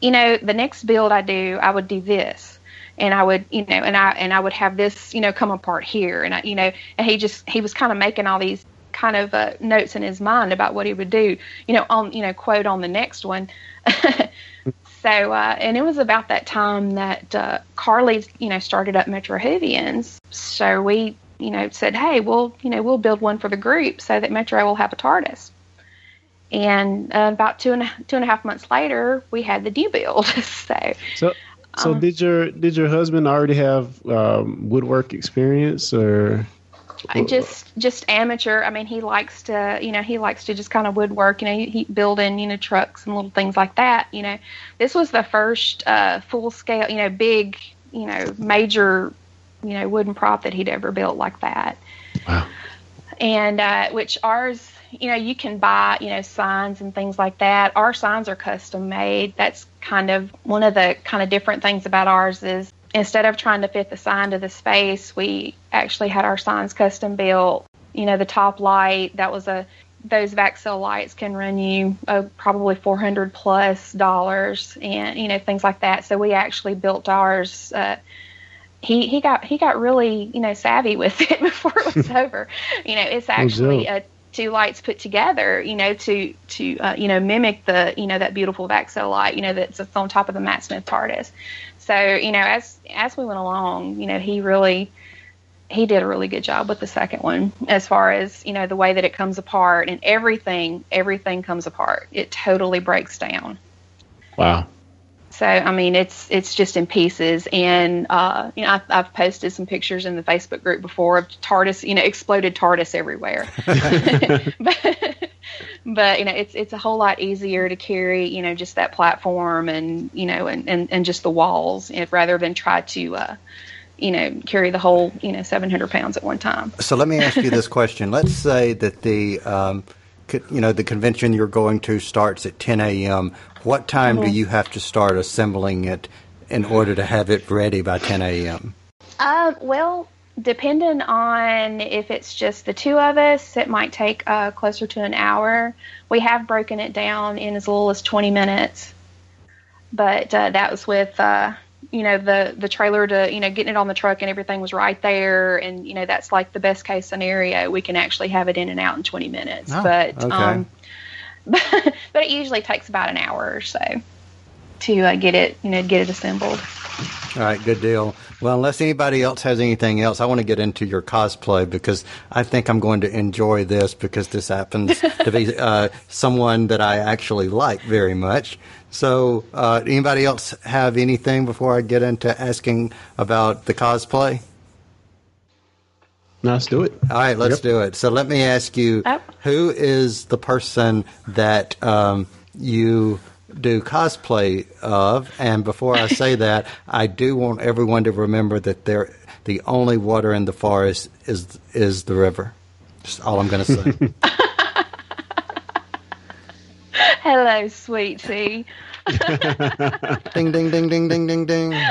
you know, the next build I do, I would do this, and I would, you know, and I and I would have this, you know, come apart here, and I, you know, and he just he was kind of making all these kind of uh, notes in his mind about what he would do, you know, on you know, quote on the next one. So, uh, and it was about that time that uh, Carly, you know, started up Metro Whovians. So we, you know, said, hey, we'll, you know, we'll build one for the group so that Metro will have a TARDIS. And uh, about two and a, two and a half months later, we had the new build. so, so, so um, did your did your husband already have um, woodwork experience, or just just amateur. I mean, he likes to, you know, he likes to just kind of woodwork. You know, he, he building, you know, trucks and little things like that. You know, this was the first uh, full scale, you know, big, you know, major, you know, wooden prop that he'd ever built like that. Wow. And uh, which ours, you know, you can buy, you know, signs and things like that. Our signs are custom made. That's kind of one of the kind of different things about ours is instead of trying to fit the sign to the space, we actually had our signs custom built. You know, the top light, that was a, those Vaxel lights can run you uh, probably 400 plus dollars and, you know, things like that. So we actually built ours, uh, he, he got he got really you know savvy with it before it was over. You know, it's actually a two lights put together, you know, to to uh, you know mimic the you know that beautiful Vaxel light, you know, that's on top of the Matt Smith TARDIS. So, you know, as as we went along, you know, he really he did a really good job with the second one as far as, you know, the way that it comes apart and everything everything comes apart. It totally breaks down. Wow. So I mean, it's it's just in pieces, and uh, you know, I've, I've, posted some pictures in the Facebook group before of TARDIS, you know, exploded TARDIS everywhere. but, but you know it's it's a whole lot easier to carry you know just that platform and you know and and, and just the walls if, rather than try to uh, you know carry the whole you know 700 pounds at one time. So let me ask you this question. Let's say that the um, you know the convention you're going to starts at 10 a.m what time mm-hmm. do you have to start assembling it in order to have it ready by 10 a.m uh, well depending on if it's just the two of us, it might take uh, closer to an hour. We have broken it down in as little as 20 minutes, but uh, that was with uh, you know the the trailer to you know getting it on the truck and everything was right there, and you know that's like the best case scenario. We can actually have it in and out in 20 minutes, oh, but okay. um, but, but it usually takes about an hour or so to uh, get it you know get it assembled. All right, good deal. Well, unless anybody else has anything else, I want to get into your cosplay because I think I'm going to enjoy this because this happens to be uh, someone that I actually like very much. So, uh, anybody else have anything before I get into asking about the cosplay? No, let's do it. All right, let's yep. do it. So, let me ask you oh. who is the person that um, you do cosplay of. And before I say that, I do want everyone to remember that there, the only water in the forest is is the river. Just all I'm going to say. Hello, sweetie. ding, ding, ding, ding, ding, ding, ding.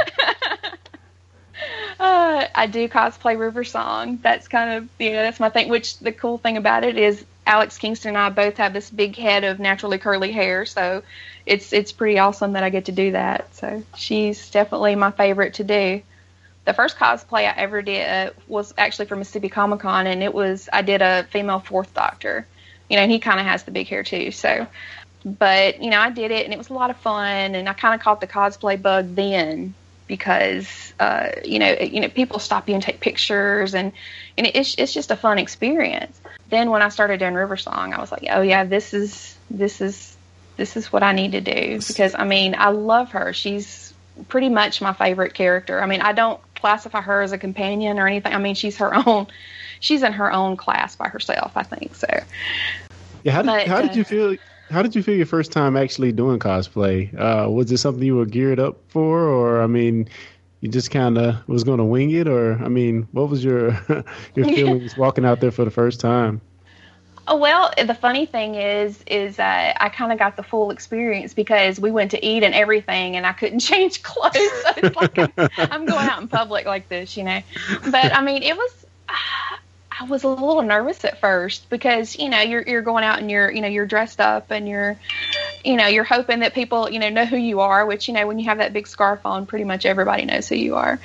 Uh, I do cosplay River Song. That's kind of you know that's my thing. Which the cool thing about it is Alex Kingston and I both have this big head of naturally curly hair, so it's it's pretty awesome that I get to do that. So she's definitely my favorite to do. The first cosplay I ever did uh, was actually for Mississippi Comic Con, and it was I did a female Fourth Doctor. You know, and he kind of has the big hair too. So, but you know, I did it, and it was a lot of fun, and I kind of caught the cosplay bug then because uh, you know you know people stop you and take pictures and and it's it's just a fun experience. Then when I started doing River Song, I was like, oh yeah, this is this is this is what I need to do because I mean I love her. She's pretty much my favorite character. I mean I don't classify her as a companion or anything. I mean she's her own she's in her own class by herself. I think so. Yeah, how did, but, how did uh, you feel? How did you feel your first time actually doing cosplay? Uh, was it something you were geared up for, or I mean, you just kind of was going to wing it, or I mean, what was your your feelings walking out there for the first time? Oh, well, the funny thing is, is uh, I kind of got the full experience because we went to eat and everything, and I couldn't change clothes. So it's like I'm, I'm going out in public like this, you know. But I mean, it was. I was a little nervous at first because you know you're you're going out and you're you know you're dressed up and you're you know you're hoping that people you know know who you are which you know when you have that big scarf on pretty much everybody knows who you are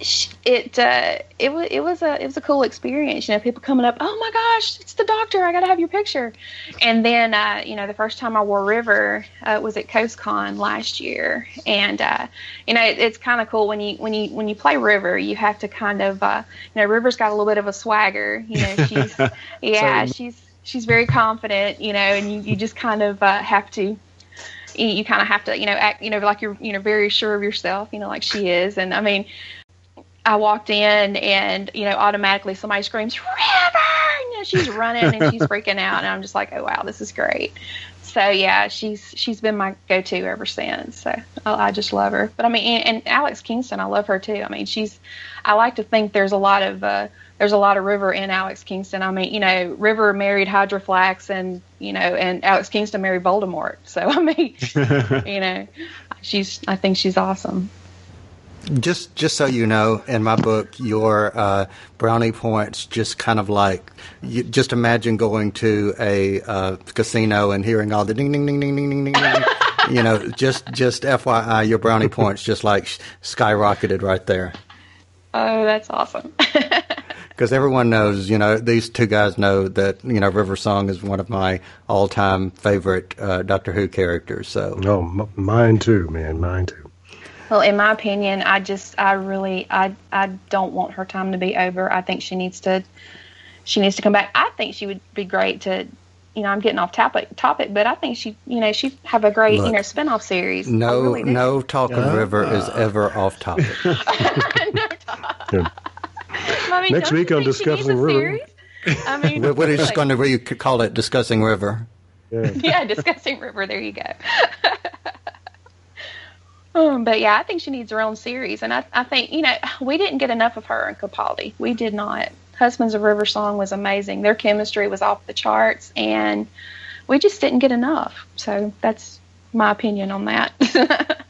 it uh, it was it was a it was a cool experience. You know, people coming up, oh my gosh, it's the doctor! I got to have your picture. And then uh, you know, the first time I wore River uh, was at CoastCon last year, and uh, you know, it, it's kind of cool when you when you when you play River, you have to kind of uh, you know, River's got a little bit of a swagger. You know, she's yeah, she's she's very confident. You know, and you, you just kind of uh, have to you kind of have to, you know, act, you know, like you're, you know, very sure of yourself, you know, like she is. And I mean, I walked in and, you know, automatically somebody screams, River! You know, she's running and she's freaking out. And I'm just like, oh, wow, this is great. So, yeah, she's she's been my go to ever since. So I, I just love her. But I mean, and, and, Alex Kingston, I love her too. I mean, she's, I like to think there's a lot of, uh, there's a lot of River in Alex Kingston. I mean, you know, River married Hydroflax and, you know, and Alex Kingston married Voldemort. So, I mean, you know, she's, I think she's awesome. Just, just so you know, in my book, your uh, brownie points just kind of like you just imagine going to a uh, casino and hearing all the ding ding ding ding ding ding ding. ding. you know, just just FYI, your brownie points just like skyrocketed right there. Oh, that's awesome. Because everyone knows, you know, these two guys know that you know River Song is one of my all-time favorite uh, Doctor Who characters. So, no, m- mine too, man, mine too. Well, in my opinion, I just I really I I don't want her time to be over. I think she needs to she needs to come back. I think she would be great to you know, I'm getting off topic topic, but I think she you know, she'd have a great, Look, you know, spin-off series. No really no talking uh, river uh, is ever off topic. no yeah. I mean, Next week on Discussing River. I mean, what is going to be call it Discussing River? Yeah. yeah, Discussing River. There you go. Um, but yeah, I think she needs her own series, and I, I think you know we didn't get enough of her in Capaldi. We did not. Husbands of River Song was amazing. Their chemistry was off the charts, and we just didn't get enough. So that's my opinion on that.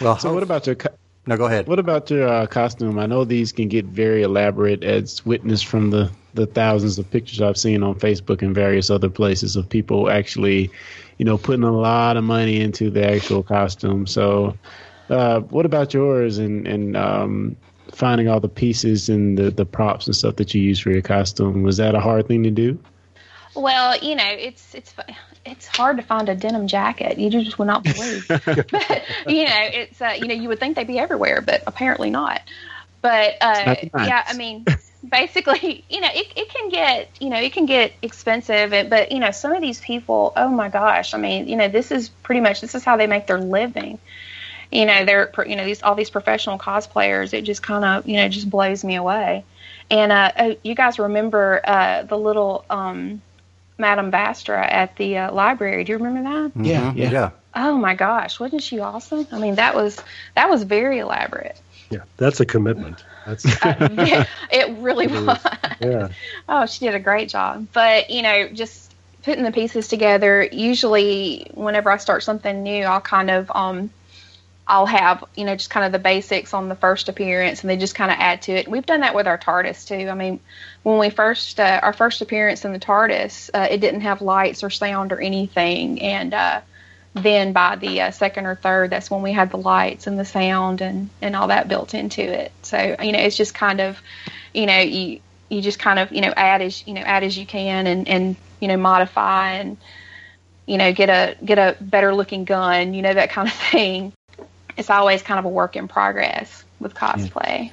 well, so what about your? Co- no, go ahead. What about your uh, costume? I know these can get very elaborate, as witnessed from the the thousands of pictures I've seen on Facebook and various other places of people actually you know, putting a lot of money into the actual costume. So, uh, what about yours and and um, finding all the pieces and the the props and stuff that you use for your costume? Was that a hard thing to do? Well, you know, it's it's it's hard to find a denim jacket. You just would not believe. but you know, it's uh, you know, you would think they'd be everywhere, but apparently not. But uh, yeah, I mean, basically, you know, it, it can get, you know, it can get expensive, but, you know, some of these people, oh my gosh, I mean, you know, this is pretty much, this is how they make their living. You know, they're, you know, these, all these professional cosplayers, it just kind of, you know, just blows me away. And, uh, oh, you guys remember, uh, the little, um, Madame Vastra at the uh, library. Do you remember that? Mm-hmm. Yeah, yeah, yeah. Oh my gosh, wasn't she awesome? I mean, that was that was very elaborate. Yeah, that's a commitment. That's uh, it really was. Yeah. Oh, she did a great job. But you know, just putting the pieces together. Usually, whenever I start something new, I'll kind of um, I'll have you know just kind of the basics on the first appearance, and they just kind of add to it. We've done that with our TARDIS too. I mean, when we first uh, our first appearance in the TARDIS, uh, it didn't have lights or sound or anything, and uh, then by the uh, second or third, that's when we had the lights and the sound and, and all that built into it. So, you know, it's just kind of, you know, you, you just kind of, you know, add as, you know, add as you can and, and, you know, modify and, you know, get a, get a better looking gun, you know, that kind of thing. It's always kind of a work in progress with cosplay.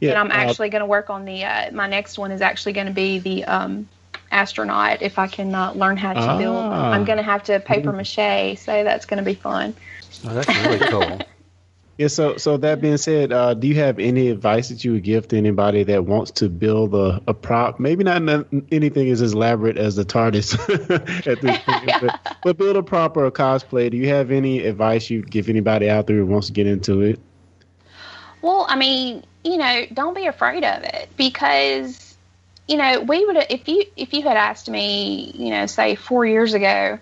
Yeah. and I'm uh, actually uh, going to work on the, uh, my next one is actually going to be the, um, astronaut if I can uh, learn how to ah. build. I'm going to have to paper mache, so that's going to be fun. Oh, that's really cool. Yeah. So, so that being said, uh, do you have any advice that you would give to anybody that wants to build a, a prop? Maybe not anything as elaborate as the TARDIS at this point, yeah. but, but build a prop or a cosplay. Do you have any advice you give anybody out there who wants to get into it? Well, I mean, you know, don't be afraid of it because, you know, we would if you if you had asked me, you know, say four years ago,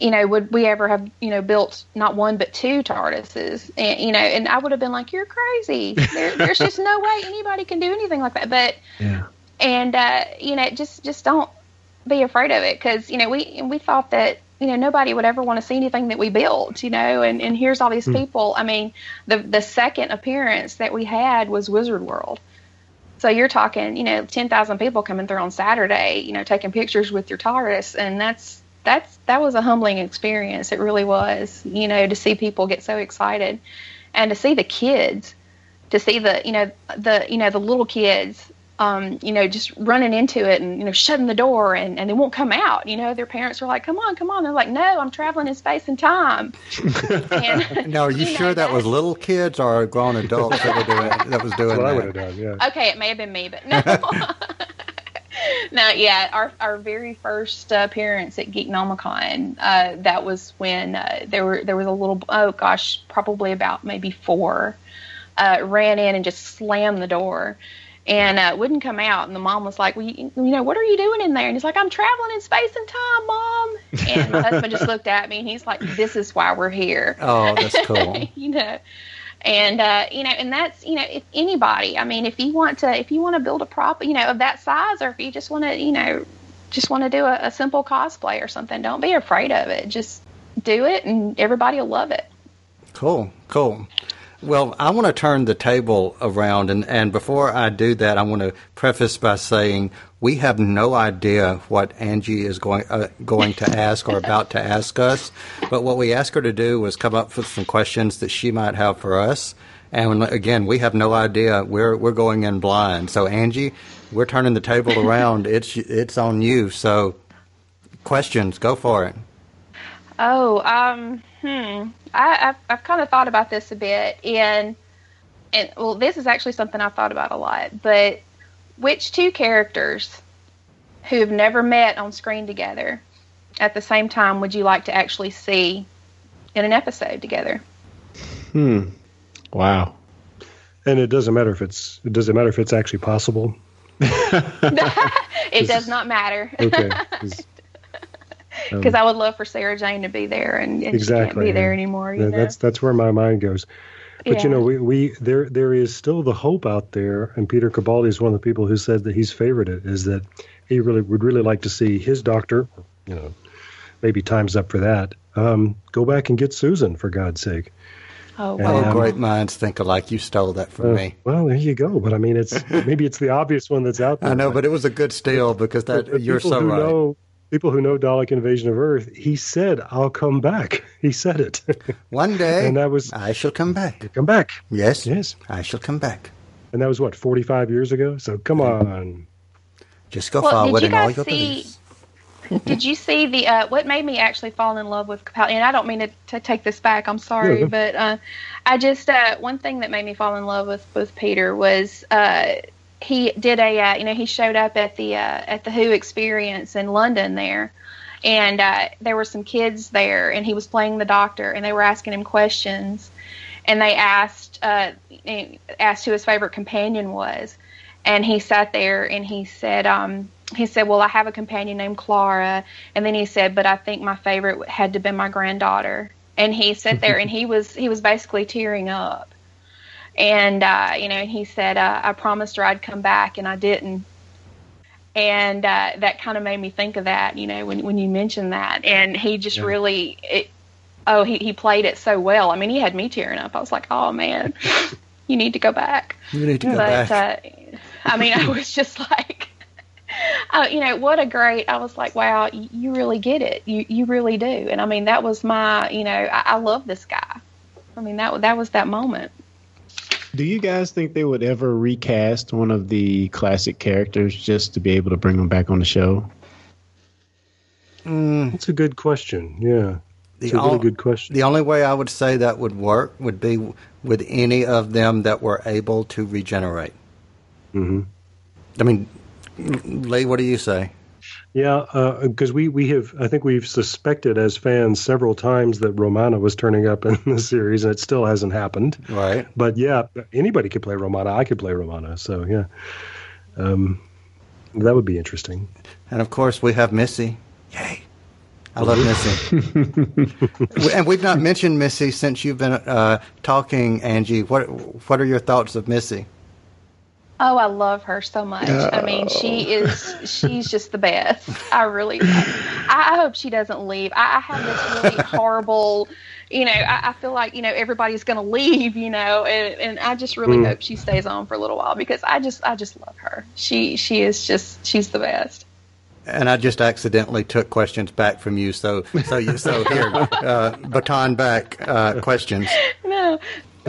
you know, would we ever have, you know, built not one but two TARDISes? And you know, and I would have been like, "You're crazy. There, there's just no way anybody can do anything like that." But Yeah. and uh, you know, just just don't be afraid of it because you know we we thought that you know nobody would ever want to see anything that we built, you know, and and here's all these people. I mean, the the second appearance that we had was Wizard World. So you're talking, you know, ten thousand people coming through on Saturday, you know, taking pictures with your TARDIS, and that's that's that was a humbling experience. It really was, you know, to see people get so excited, and to see the kids, to see the, you know, the you know the little kids, um, you know, just running into it and you know shutting the door and and they won't come out. You know, their parents are like, "Come on, come on." They're like, "No, I'm traveling in space and time." and, Now, are you, know, sure that was little kids or grown adults that were doing that was doing That's what I that? would have done. Yeah. Okay, it may have been me, but no. no, yeah, our our very first uh, appearance at Geeknomicon, uh, that was when uh, there were there was a little oh gosh, probably about maybe four, uh, ran in and just slammed the door. And uh, wouldn't come out, and the mom was like, "Well, you, you know, what are you doing in there?" And he's like, "I'm traveling in space and time, mom." And my husband just looked at me, and he's like, "This is why we're here." Oh, that's cool. you know and uh, you know and that's you know if anybody i mean if you want to if you want to build a prop you know of that size or if you just want to you know just want to do a, a simple cosplay or something don't be afraid of it just do it and everybody will love it Cool, cool. Well, I want to turn the table around, and, and before I do that, I want to preface by saying we have no idea what Angie is going uh, going to ask or about to ask us. But what we asked her to do was come up with some questions that she might have for us. And again, we have no idea. We're we're going in blind. So Angie, we're turning the table around. It's it's on you. So questions, go for it. oh um hmm I, I've, I've kind of thought about this a bit and and well this is actually something i've thought about a lot but which two characters who have never met on screen together at the same time would you like to actually see in an episode together Hmm. Wow. And it doesn't matter if it's it doesn't matter if it's actually possible. it does not matter Okay. 'Cause because I would love for Sarah Jane to be there, and, and she can't be there yeah. anymore. You That- know? That's that's where my mind goes. But you know, we, we there there is still the hope out there, and Peter Capaldi is one of the people who said that he's favored it. Is that he really would really like to see his doctor, you know, maybe time's up for that. Um, go back and get Susan for God's sake. oh, wow. Oh, Um, great minds think alike. You stole that from Uh, me. Well, there you go. But I mean, it's maybe it's the obvious one that's out there. I know, but it was a good steal because that but you're so right. Know, people who know Dalek Invasion of Earth, he said, "I'll come back." He said it, One day, and that was I shall come back. come back. Yes, Yes, I shall come back. and that was what forty-five years ago. So come on. Just go Well, forward did you in all your see- beliefs. Did you see the uh, what made me actually fall in love with Capaldi? And I don't mean to, to take this back. I'm sorry, Yeah. but uh, I just uh, one thing that made me fall in love with with Peter was uh, he did a uh, you know he showed up at the uh, at the Who experience in London there, and uh, there were some kids there, and he was playing the Doctor, and they were asking him questions, and they asked uh, asked who his favorite companion was, and he sat there and he said. Um, he said, "Well, I have a companion named Clara," and then he said, "But I think my favorite had to be my granddaughter." And he sat there and he was he was basically tearing up, and uh, you know, and he said, uh, "I promised her I'd come back, and I didn't." And uh, that kind of made me think of that, you know, when when you mentioned that, and he just Yeah. really, it, oh, he he played it so well. I mean, he had me tearing up. I was like, "Oh man, you need to go back." You need to go but back. uh, I mean, I was just like, uh, you know, what a great. I was like, wow, you really get it. You you really do. And I mean, that was my, you know, I, I love this guy. I mean, that that was that moment. Do you guys think they would ever recast one of the classic characters just to be able to bring them back on the show? That's a good question. Yeah, it's The a really all- good question. The only way I would say that would work would be with any of them that were able to regenerate. hmm I mean, Lee, what do you say? Yeah, because uh, we, we have, I think we've suspected as fans several times that Romana was turning up in the series, and it still hasn't happened. Right. But yeah, anybody could play Romana. I could play Romana. So yeah, um, that would be interesting. And of course, we have Missy. Yay. I love Missy. and we've not mentioned Missy since you've been uh, talking, Angie. What What are your thoughts of Missy? Oh, I love her so much. Oh. I mean, she is, she's just the best. I really, I, I hope she doesn't leave. I, I have this really horrible, you know, I, I, feel like, you know, everybody's going to leave, you know, and, and I just really mm. hope she stays on for a little while because I just, I just love her. She, she is just, she's the best. And I just accidentally took questions back from you. So, so you, so here, uh, baton back, uh, questions. No,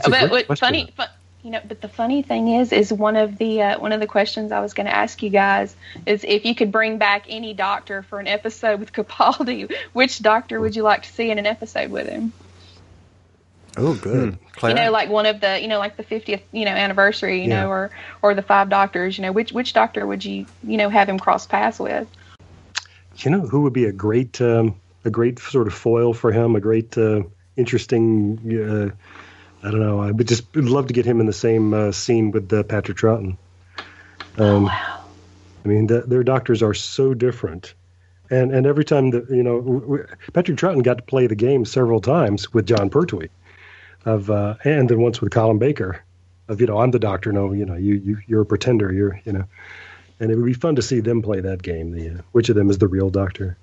but what, funny, fun, you know, but the funny thing is, is one of the uh, one of the questions I was going to ask you guys is if you could bring back any doctor for an episode with Capaldi, which doctor would you like to see in an episode with him? Oh, good. Hmm. You know, like one of the, you know, like the 50th, you know, anniversary, you yeah. know, or or the five doctors. You know, which which doctor would you, you know, have him cross paths with? You know, who would be a great um, a great sort of foil for him, a great uh, interesting. Uh, I don't know. I would just love to get him in the same uh, scene with uh, Patrick Troughton. Oh, um, oh, wow. I mean, the, their doctors are so different, and and every time that you know, we, Patrick Troughton got to play the game several times with Jon Pertwee, of uh, and then once with Colin Baker, of you know, I'm the doctor. No, you know, you you you're a pretender. You're you know, and it would be fun to see them play that game. The uh, which of them is the real doctor?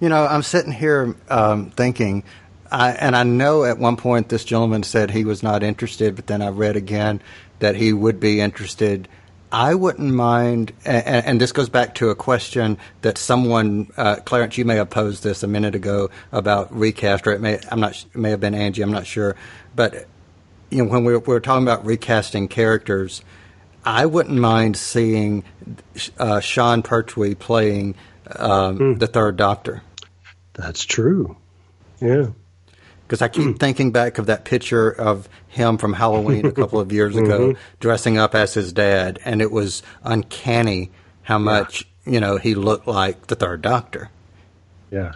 You know, I'm sitting here um, thinking I, and I know at one point this gentleman said he was not interested, but then I read again that he would be interested. I wouldn't mind, and, and this goes back to a question that someone, uh, Clarence, you may have posed this a minute ago about recast, or it may, I'm not, it may have been Angie, I'm not sure, but you know, when we we're, talking about recasting characters, I wouldn't mind seeing uh, Sean Pertwee playing um, mm. the Third Doctor. That's true. Yeah because I keep thinking back of that picture of him from Halloween a couple of years ago mm-hmm. dressing up as his dad, and it was uncanny how much yeah. you know he looked like the Third Doctor. Yeah,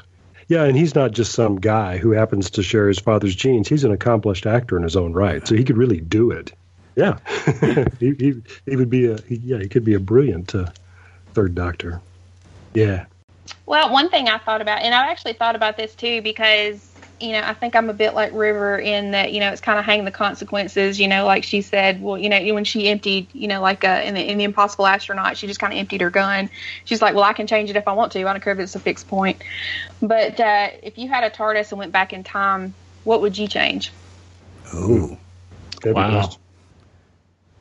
yeah, and he's not just some guy who happens to share his father's genes. He's an accomplished actor in his own right, so he could really do it. Yeah, he, he, he would be a he, yeah he could be a brilliant uh, Third Doctor. Yeah. Well, one thing I thought about, and I actually thought about this too, because you know, I think I'm a bit like River in that, you know, it's kind of hanging the consequences, you know, like she said, well, you know, when she emptied, you know, like uh, in, the, in the Impossible Astronaut, she just kind of emptied her gun. She's like, well, I can change it if I want to. I don't care if it's a fixed point. But uh, if you had a TARDIS and went back in time, what would you change? Oh, wow.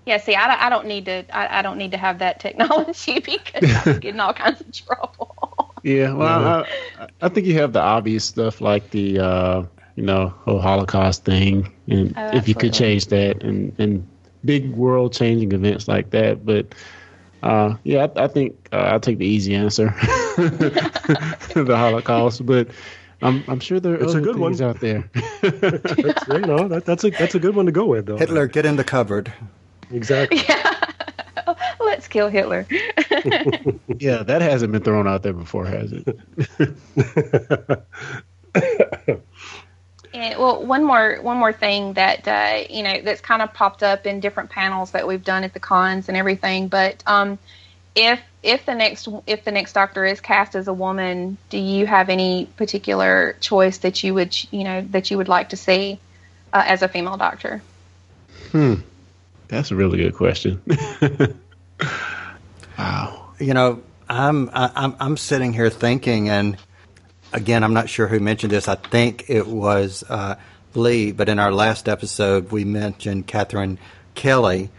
Yeah, see, I, I don't need to. I, I don't need to have that technology because I'm getting all kinds of trouble. Yeah, well, I, I, think you have the obvious stuff like the uh, you know whole Holocaust thing, and oh, if you could change that, and and big world changing events like that. But uh, yeah, I, I think uh, I'll take the easy answer, the Holocaust. But I'm I'm sure there are it's other a good things one. out there. that's, you know, that, that's a that's a good one to go with, though. Hitler, get in the cupboard. Exactly. Yeah. Let's kill Hitler. yeah, that hasn't been thrown out there before, has it? and, well, one more one more thing that uh, you know that's kind of popped up in different panels that we've done at the cons and everything. But um, if if the next if the next Doctor is cast as a woman, do you have any particular choice that you would you know that you would like to see uh, as a female Doctor? Hmm. That's a really good question. wow. You know, I'm I'm I'm sitting here thinking, and again, I'm not sure who mentioned this. I think it was uh, Lee, but in our last episode, we mentioned Katherine Kelly,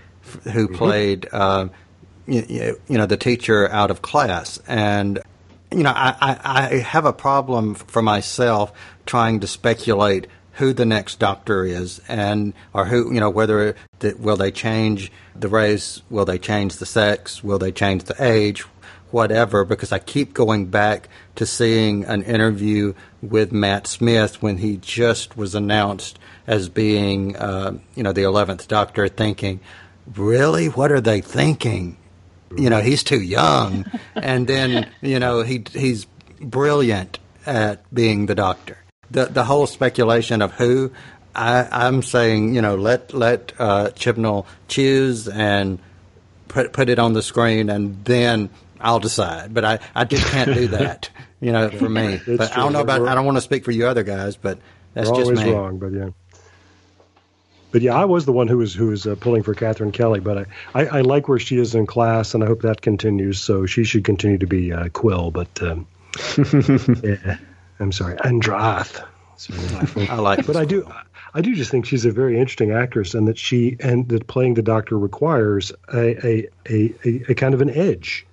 who mm-hmm. played uh, you, you know the teacher out of class, and you know I, I, I have a problem for myself trying to speculate who the next doctor is and or who you know whether the, will they change the race? Will they change the sex? Will they change the age? Whatever because I keep going back to seeing an interview with Matt Smith when he just was announced as being uh, you know the 11th doctor thinking really? What are they thinking? You know he's too young, and then you know he he's brilliant at being the doctor. The the whole speculation of who I, am saying, you know, let let uh, Chibnall choose and put put it on the screen, and then I'll decide. But I, I just can't do that, you know, for me. but I don't know about. I don't want to speak for you other guys, but that's just always me. wrong. But yeah. But yeah, I was the one who was who was uh, pulling for Katherine Kelly. But I, I, I, like where she is in class, and I hope that continues. So she should continue to be uh, Quill. But um, yeah, I'm sorry, Andrath. I like, but I do. I do just think she's a very interesting actress, and that she and that playing the Doctor requires a a, a, a, a kind of an edge.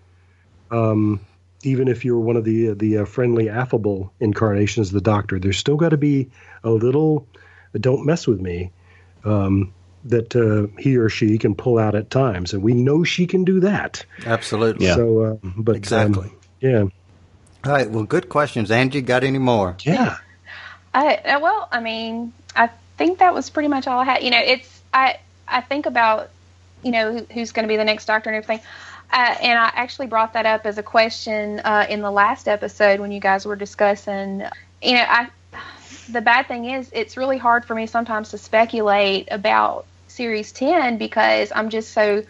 Um, even if you're one of the the uh, friendly, affable incarnations of the Doctor, there's still got to be a little "don't mess with me" um, that uh, he or she can pull out at times, and we know she can do that. Absolutely. So, uh, but um, exactly. Um, yeah. All right. Well, good questions, Angie. Got any more? Yeah. I, uh, well, I mean, I think that was pretty much all I had. You know, it's I I think about you know who, who's going to be the next doctor and everything. Uh, and I actually brought that up as a question uh, in the last episode when you guys were discussing. You know, I the bad thing is it's really hard for me sometimes to speculate about Series Ten because I'm just so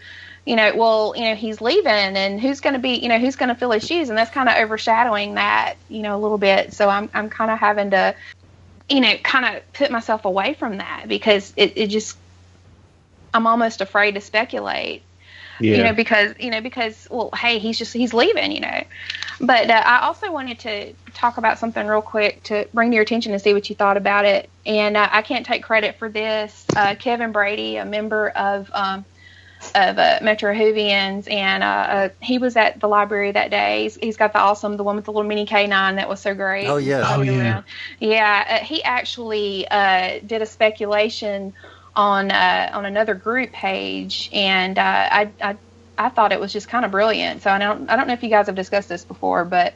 you know, well, you know, he's leaving and who's going to be, you know, who's going to fill his shoes. And that's kind of overshadowing that, you know, a little bit. So I'm, I'm kind of having to you know, kind of put myself away from that because it, it just, I'm almost afraid to speculate. Yeah. You know, because you know, because well, hey, he's just he's leaving, you know. But uh, I also wanted to talk about something real quick to bring to your attention and see what you thought about it. And uh, I can't take credit for this. Uh, Kevin Brady, a member of um, of uh, Metro Whovians, and uh, uh, he was at the library that day. He's, he's got the awesome, the one with the little mini canine that was so great. Oh yeah, oh yeah, yeah. Uh, he actually uh, did a speculation on uh, on another group page, and I, I I thought it was just kind of brilliant. So I don't I don't know if you guys have discussed this before, but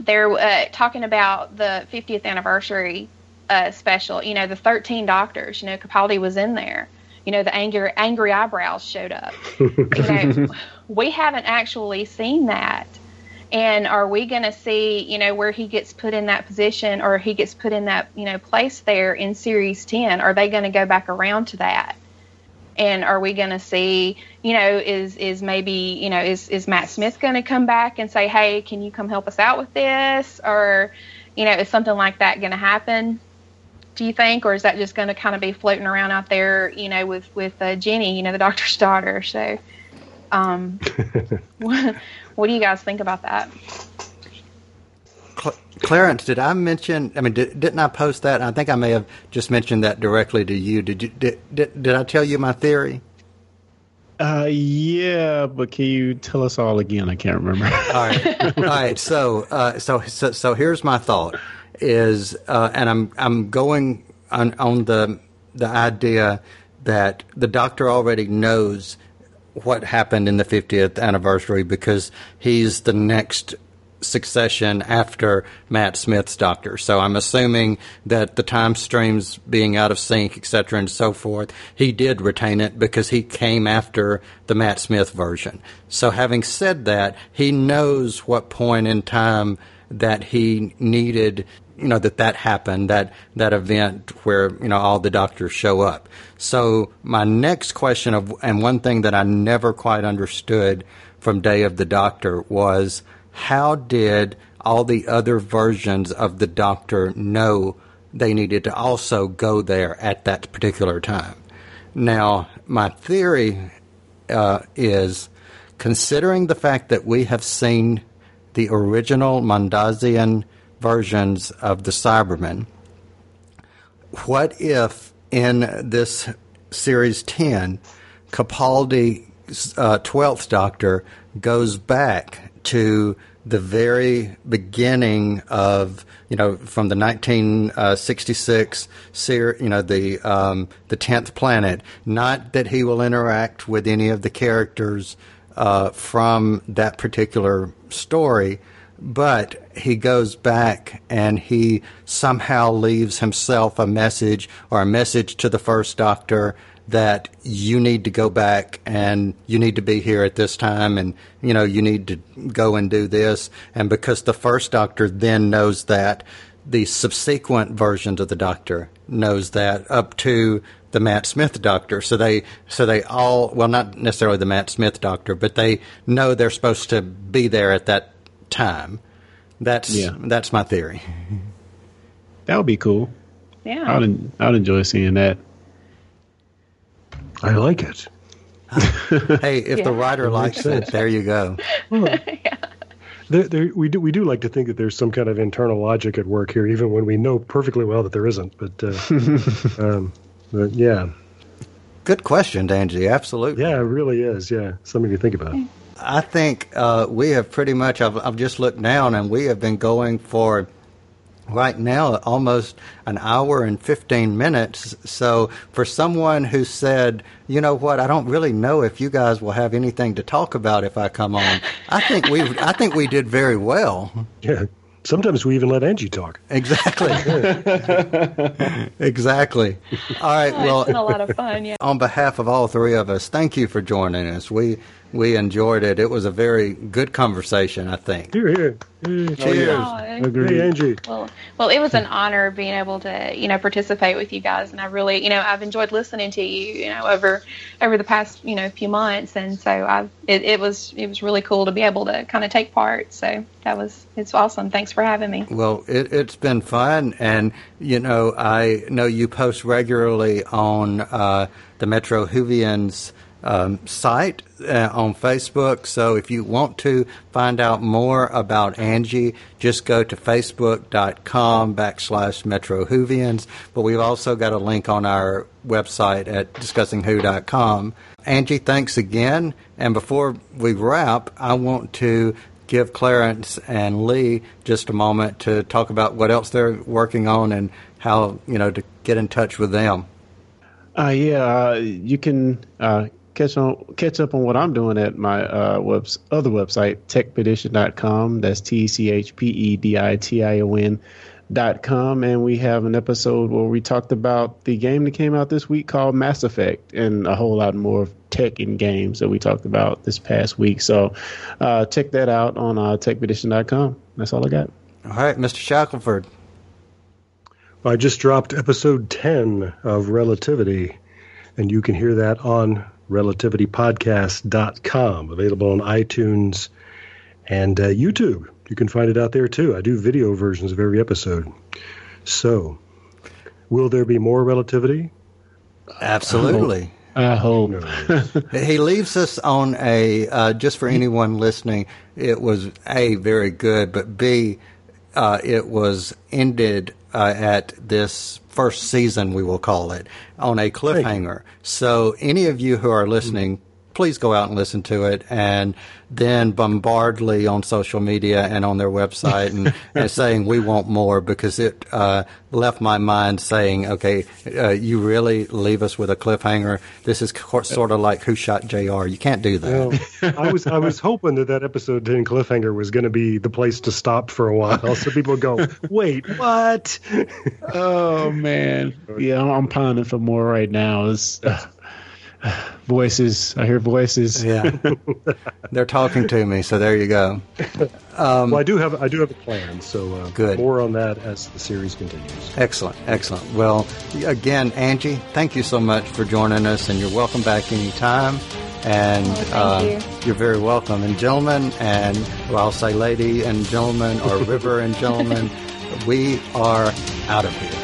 they're talking about the 50th anniversary special. You know, the 13 doctors. You know, Capaldi was in there you know, the angry angry eyebrows showed up. you know, we haven't actually seen that. And are we going to see, you know, where he gets put in that position or he gets put in that, you know, place there in series 10? Are they going to go back around to that? And are we going to see, you know, is is maybe, you know, is is Matt Smith going to come back and say, "Hey, can you come help us out with this?" or you know, is something like that going to happen? Do you think, or is that just going to kind of be floating around out there, you know, with with uh, Jenny, you know, the doctor's daughter? So, um, what, what do you guys think about that? Clarence, did I mention? I mean, did, not I post that? I think I may have just mentioned that directly to you. Did you? Did, did, did I tell you my theory? Uh, yeah, but can you tell us all again? I can't remember. all right, all right. So, uh, so, so, so here's my thought is, uh, and I'm I'm going on, on the the idea that the doctor already knows what happened in the 50th anniversary because he's the next succession after Matt Smith's doctor. So I'm assuming that the time streams being out of sync, etc., and so forth, he did retain it because he came after the Matt Smith version. So having said that, he knows what point in time that he needed you know that that happened that that event where you know all the doctors show up. So my next question of and one thing that i never quite understood from day of the doctor was how did all the other versions of the doctor know they needed to also go there at that particular time? Now my theory uh, is considering the fact that we have seen the original Mondasian versions of the Cybermen. What if in this series 10, Capaldi's uh, 12th Doctor goes back to the very beginning of you know from the 1966 ser- you know the um, the 10th planet not that he will interact with any of the characters uh, from that particular story but he goes back and he somehow leaves himself a message or a message to the first doctor that you need to go back and you need to be here at this time and you know you need to go and do this and because the first doctor then knows that the subsequent versions of the doctor knows that up to the Matt Smith doctor. So they so they all well not necessarily the Matt Smith doctor, but they know they're supposed to be there at that time. That's Yeah. that's my theory. That would be cool. Yeah. I would I would enjoy seeing that. I like it. Hey, if the Yeah. writer likes it, there you go. There, there, we do we do like to think that there's some kind of internal logic at work here, even when we know perfectly well that there isn't. But, uh, um, but yeah, Good question, Angie. Absolutely. yeah, it really is. Yeah, something to think about. I think uh, we have pretty much. I've, I've just looked down, and we have been going for right now almost an hour and 15 minutes. So, for someone who said, you know what, I don't really know if you guys will have anything to talk about if I come on, I think we I think we did very well. Yeah, sometimes we even let Angie talk. Exactly. exactly. All right. Oh, it's been a lot of fun. Yeah. on behalf of all three of us, thank you for joining us. We we enjoyed it. It was a very good conversation, I think. Here, here. Hey, Cheers. Oh, Agreed. Hey, Angie. Well, well, it was an honor being able to, you know, participate with you guys, and I really, you know, I've enjoyed listening to you, you know, over over the past, you know, few months, and so I, it, it was it was really cool to be able to kind of take part. So that was it's awesome. Thanks for having me. Well, it, it's been fun, and you know, I know you post regularly on uh, the Metro Whovians um, site uh, on Facebook. So if you want to find out more about Angie, just go to facebook.com backslash Metro Whovians. But we've also got a link on our website at discussingwho.com. Angie, thanks again. And before we wrap, I want to give Clarence and Lee just a moment to talk about what else they're working on and how, you know, to get in touch with them. Uh, yeah, uh, you can uh, catch on catch up on what I'm doing at my uh, webs other website, techpedition.com. That's T C H P E D I T I O N dot com. And we have an episode where we talked about the game that came out this week called Mass Effect and a whole lot more of tech in games that we talked about this past week. So uh, check that out on uh, techpedition.com. That's all I got. All right, Mr. Shackelford. I just dropped episode 10 of Relativity, and you can hear that on relativitypodcast.com, available on iTunes and uh, YouTube. You can find it out there too. I do video versions of every episode. So, will there be more relativity? Absolutely. I hope. He leaves us on a, uh, just for anyone listening, it was A, very good, but B, uh, it was ended uh, at this first season, we will call it, on a cliffhanger. So, any of you who are listening, please go out and listen to it and then bombard Lee on social media and on their website and, and saying we want more because it uh, left my mind saying, okay, uh, you really leave us with a cliffhanger. This is co- sort of like Who Shot JR. You can't do that. Well, I was I was hoping that that episode 10 cliffhanger was going to be the place to stop for a while, so people go, "Wait, what?" Oh man, yeah, I'm, I'm pining for more right now. It's, uh, voices, I hear voices. Yeah, they're talking to me, so there you go. well, I do have I do have a plan, so uh, Good. more on that as the series continues. Excellent, excellent. Well, again, Angie, thank you so much for joining us, and you're welcome back anytime. And Oh, thank uh, you're very welcome. And gentlemen, and well, I'll say lady and gentlemen, or river and gentlemen, we are out of here.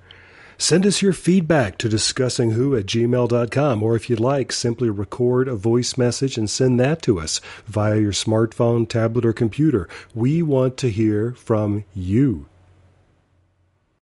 Send us your feedback to discussingwho at gmail.com, or if you'd like, simply record a voice message and send that to us via your smartphone, tablet, or computer. We want to hear from you.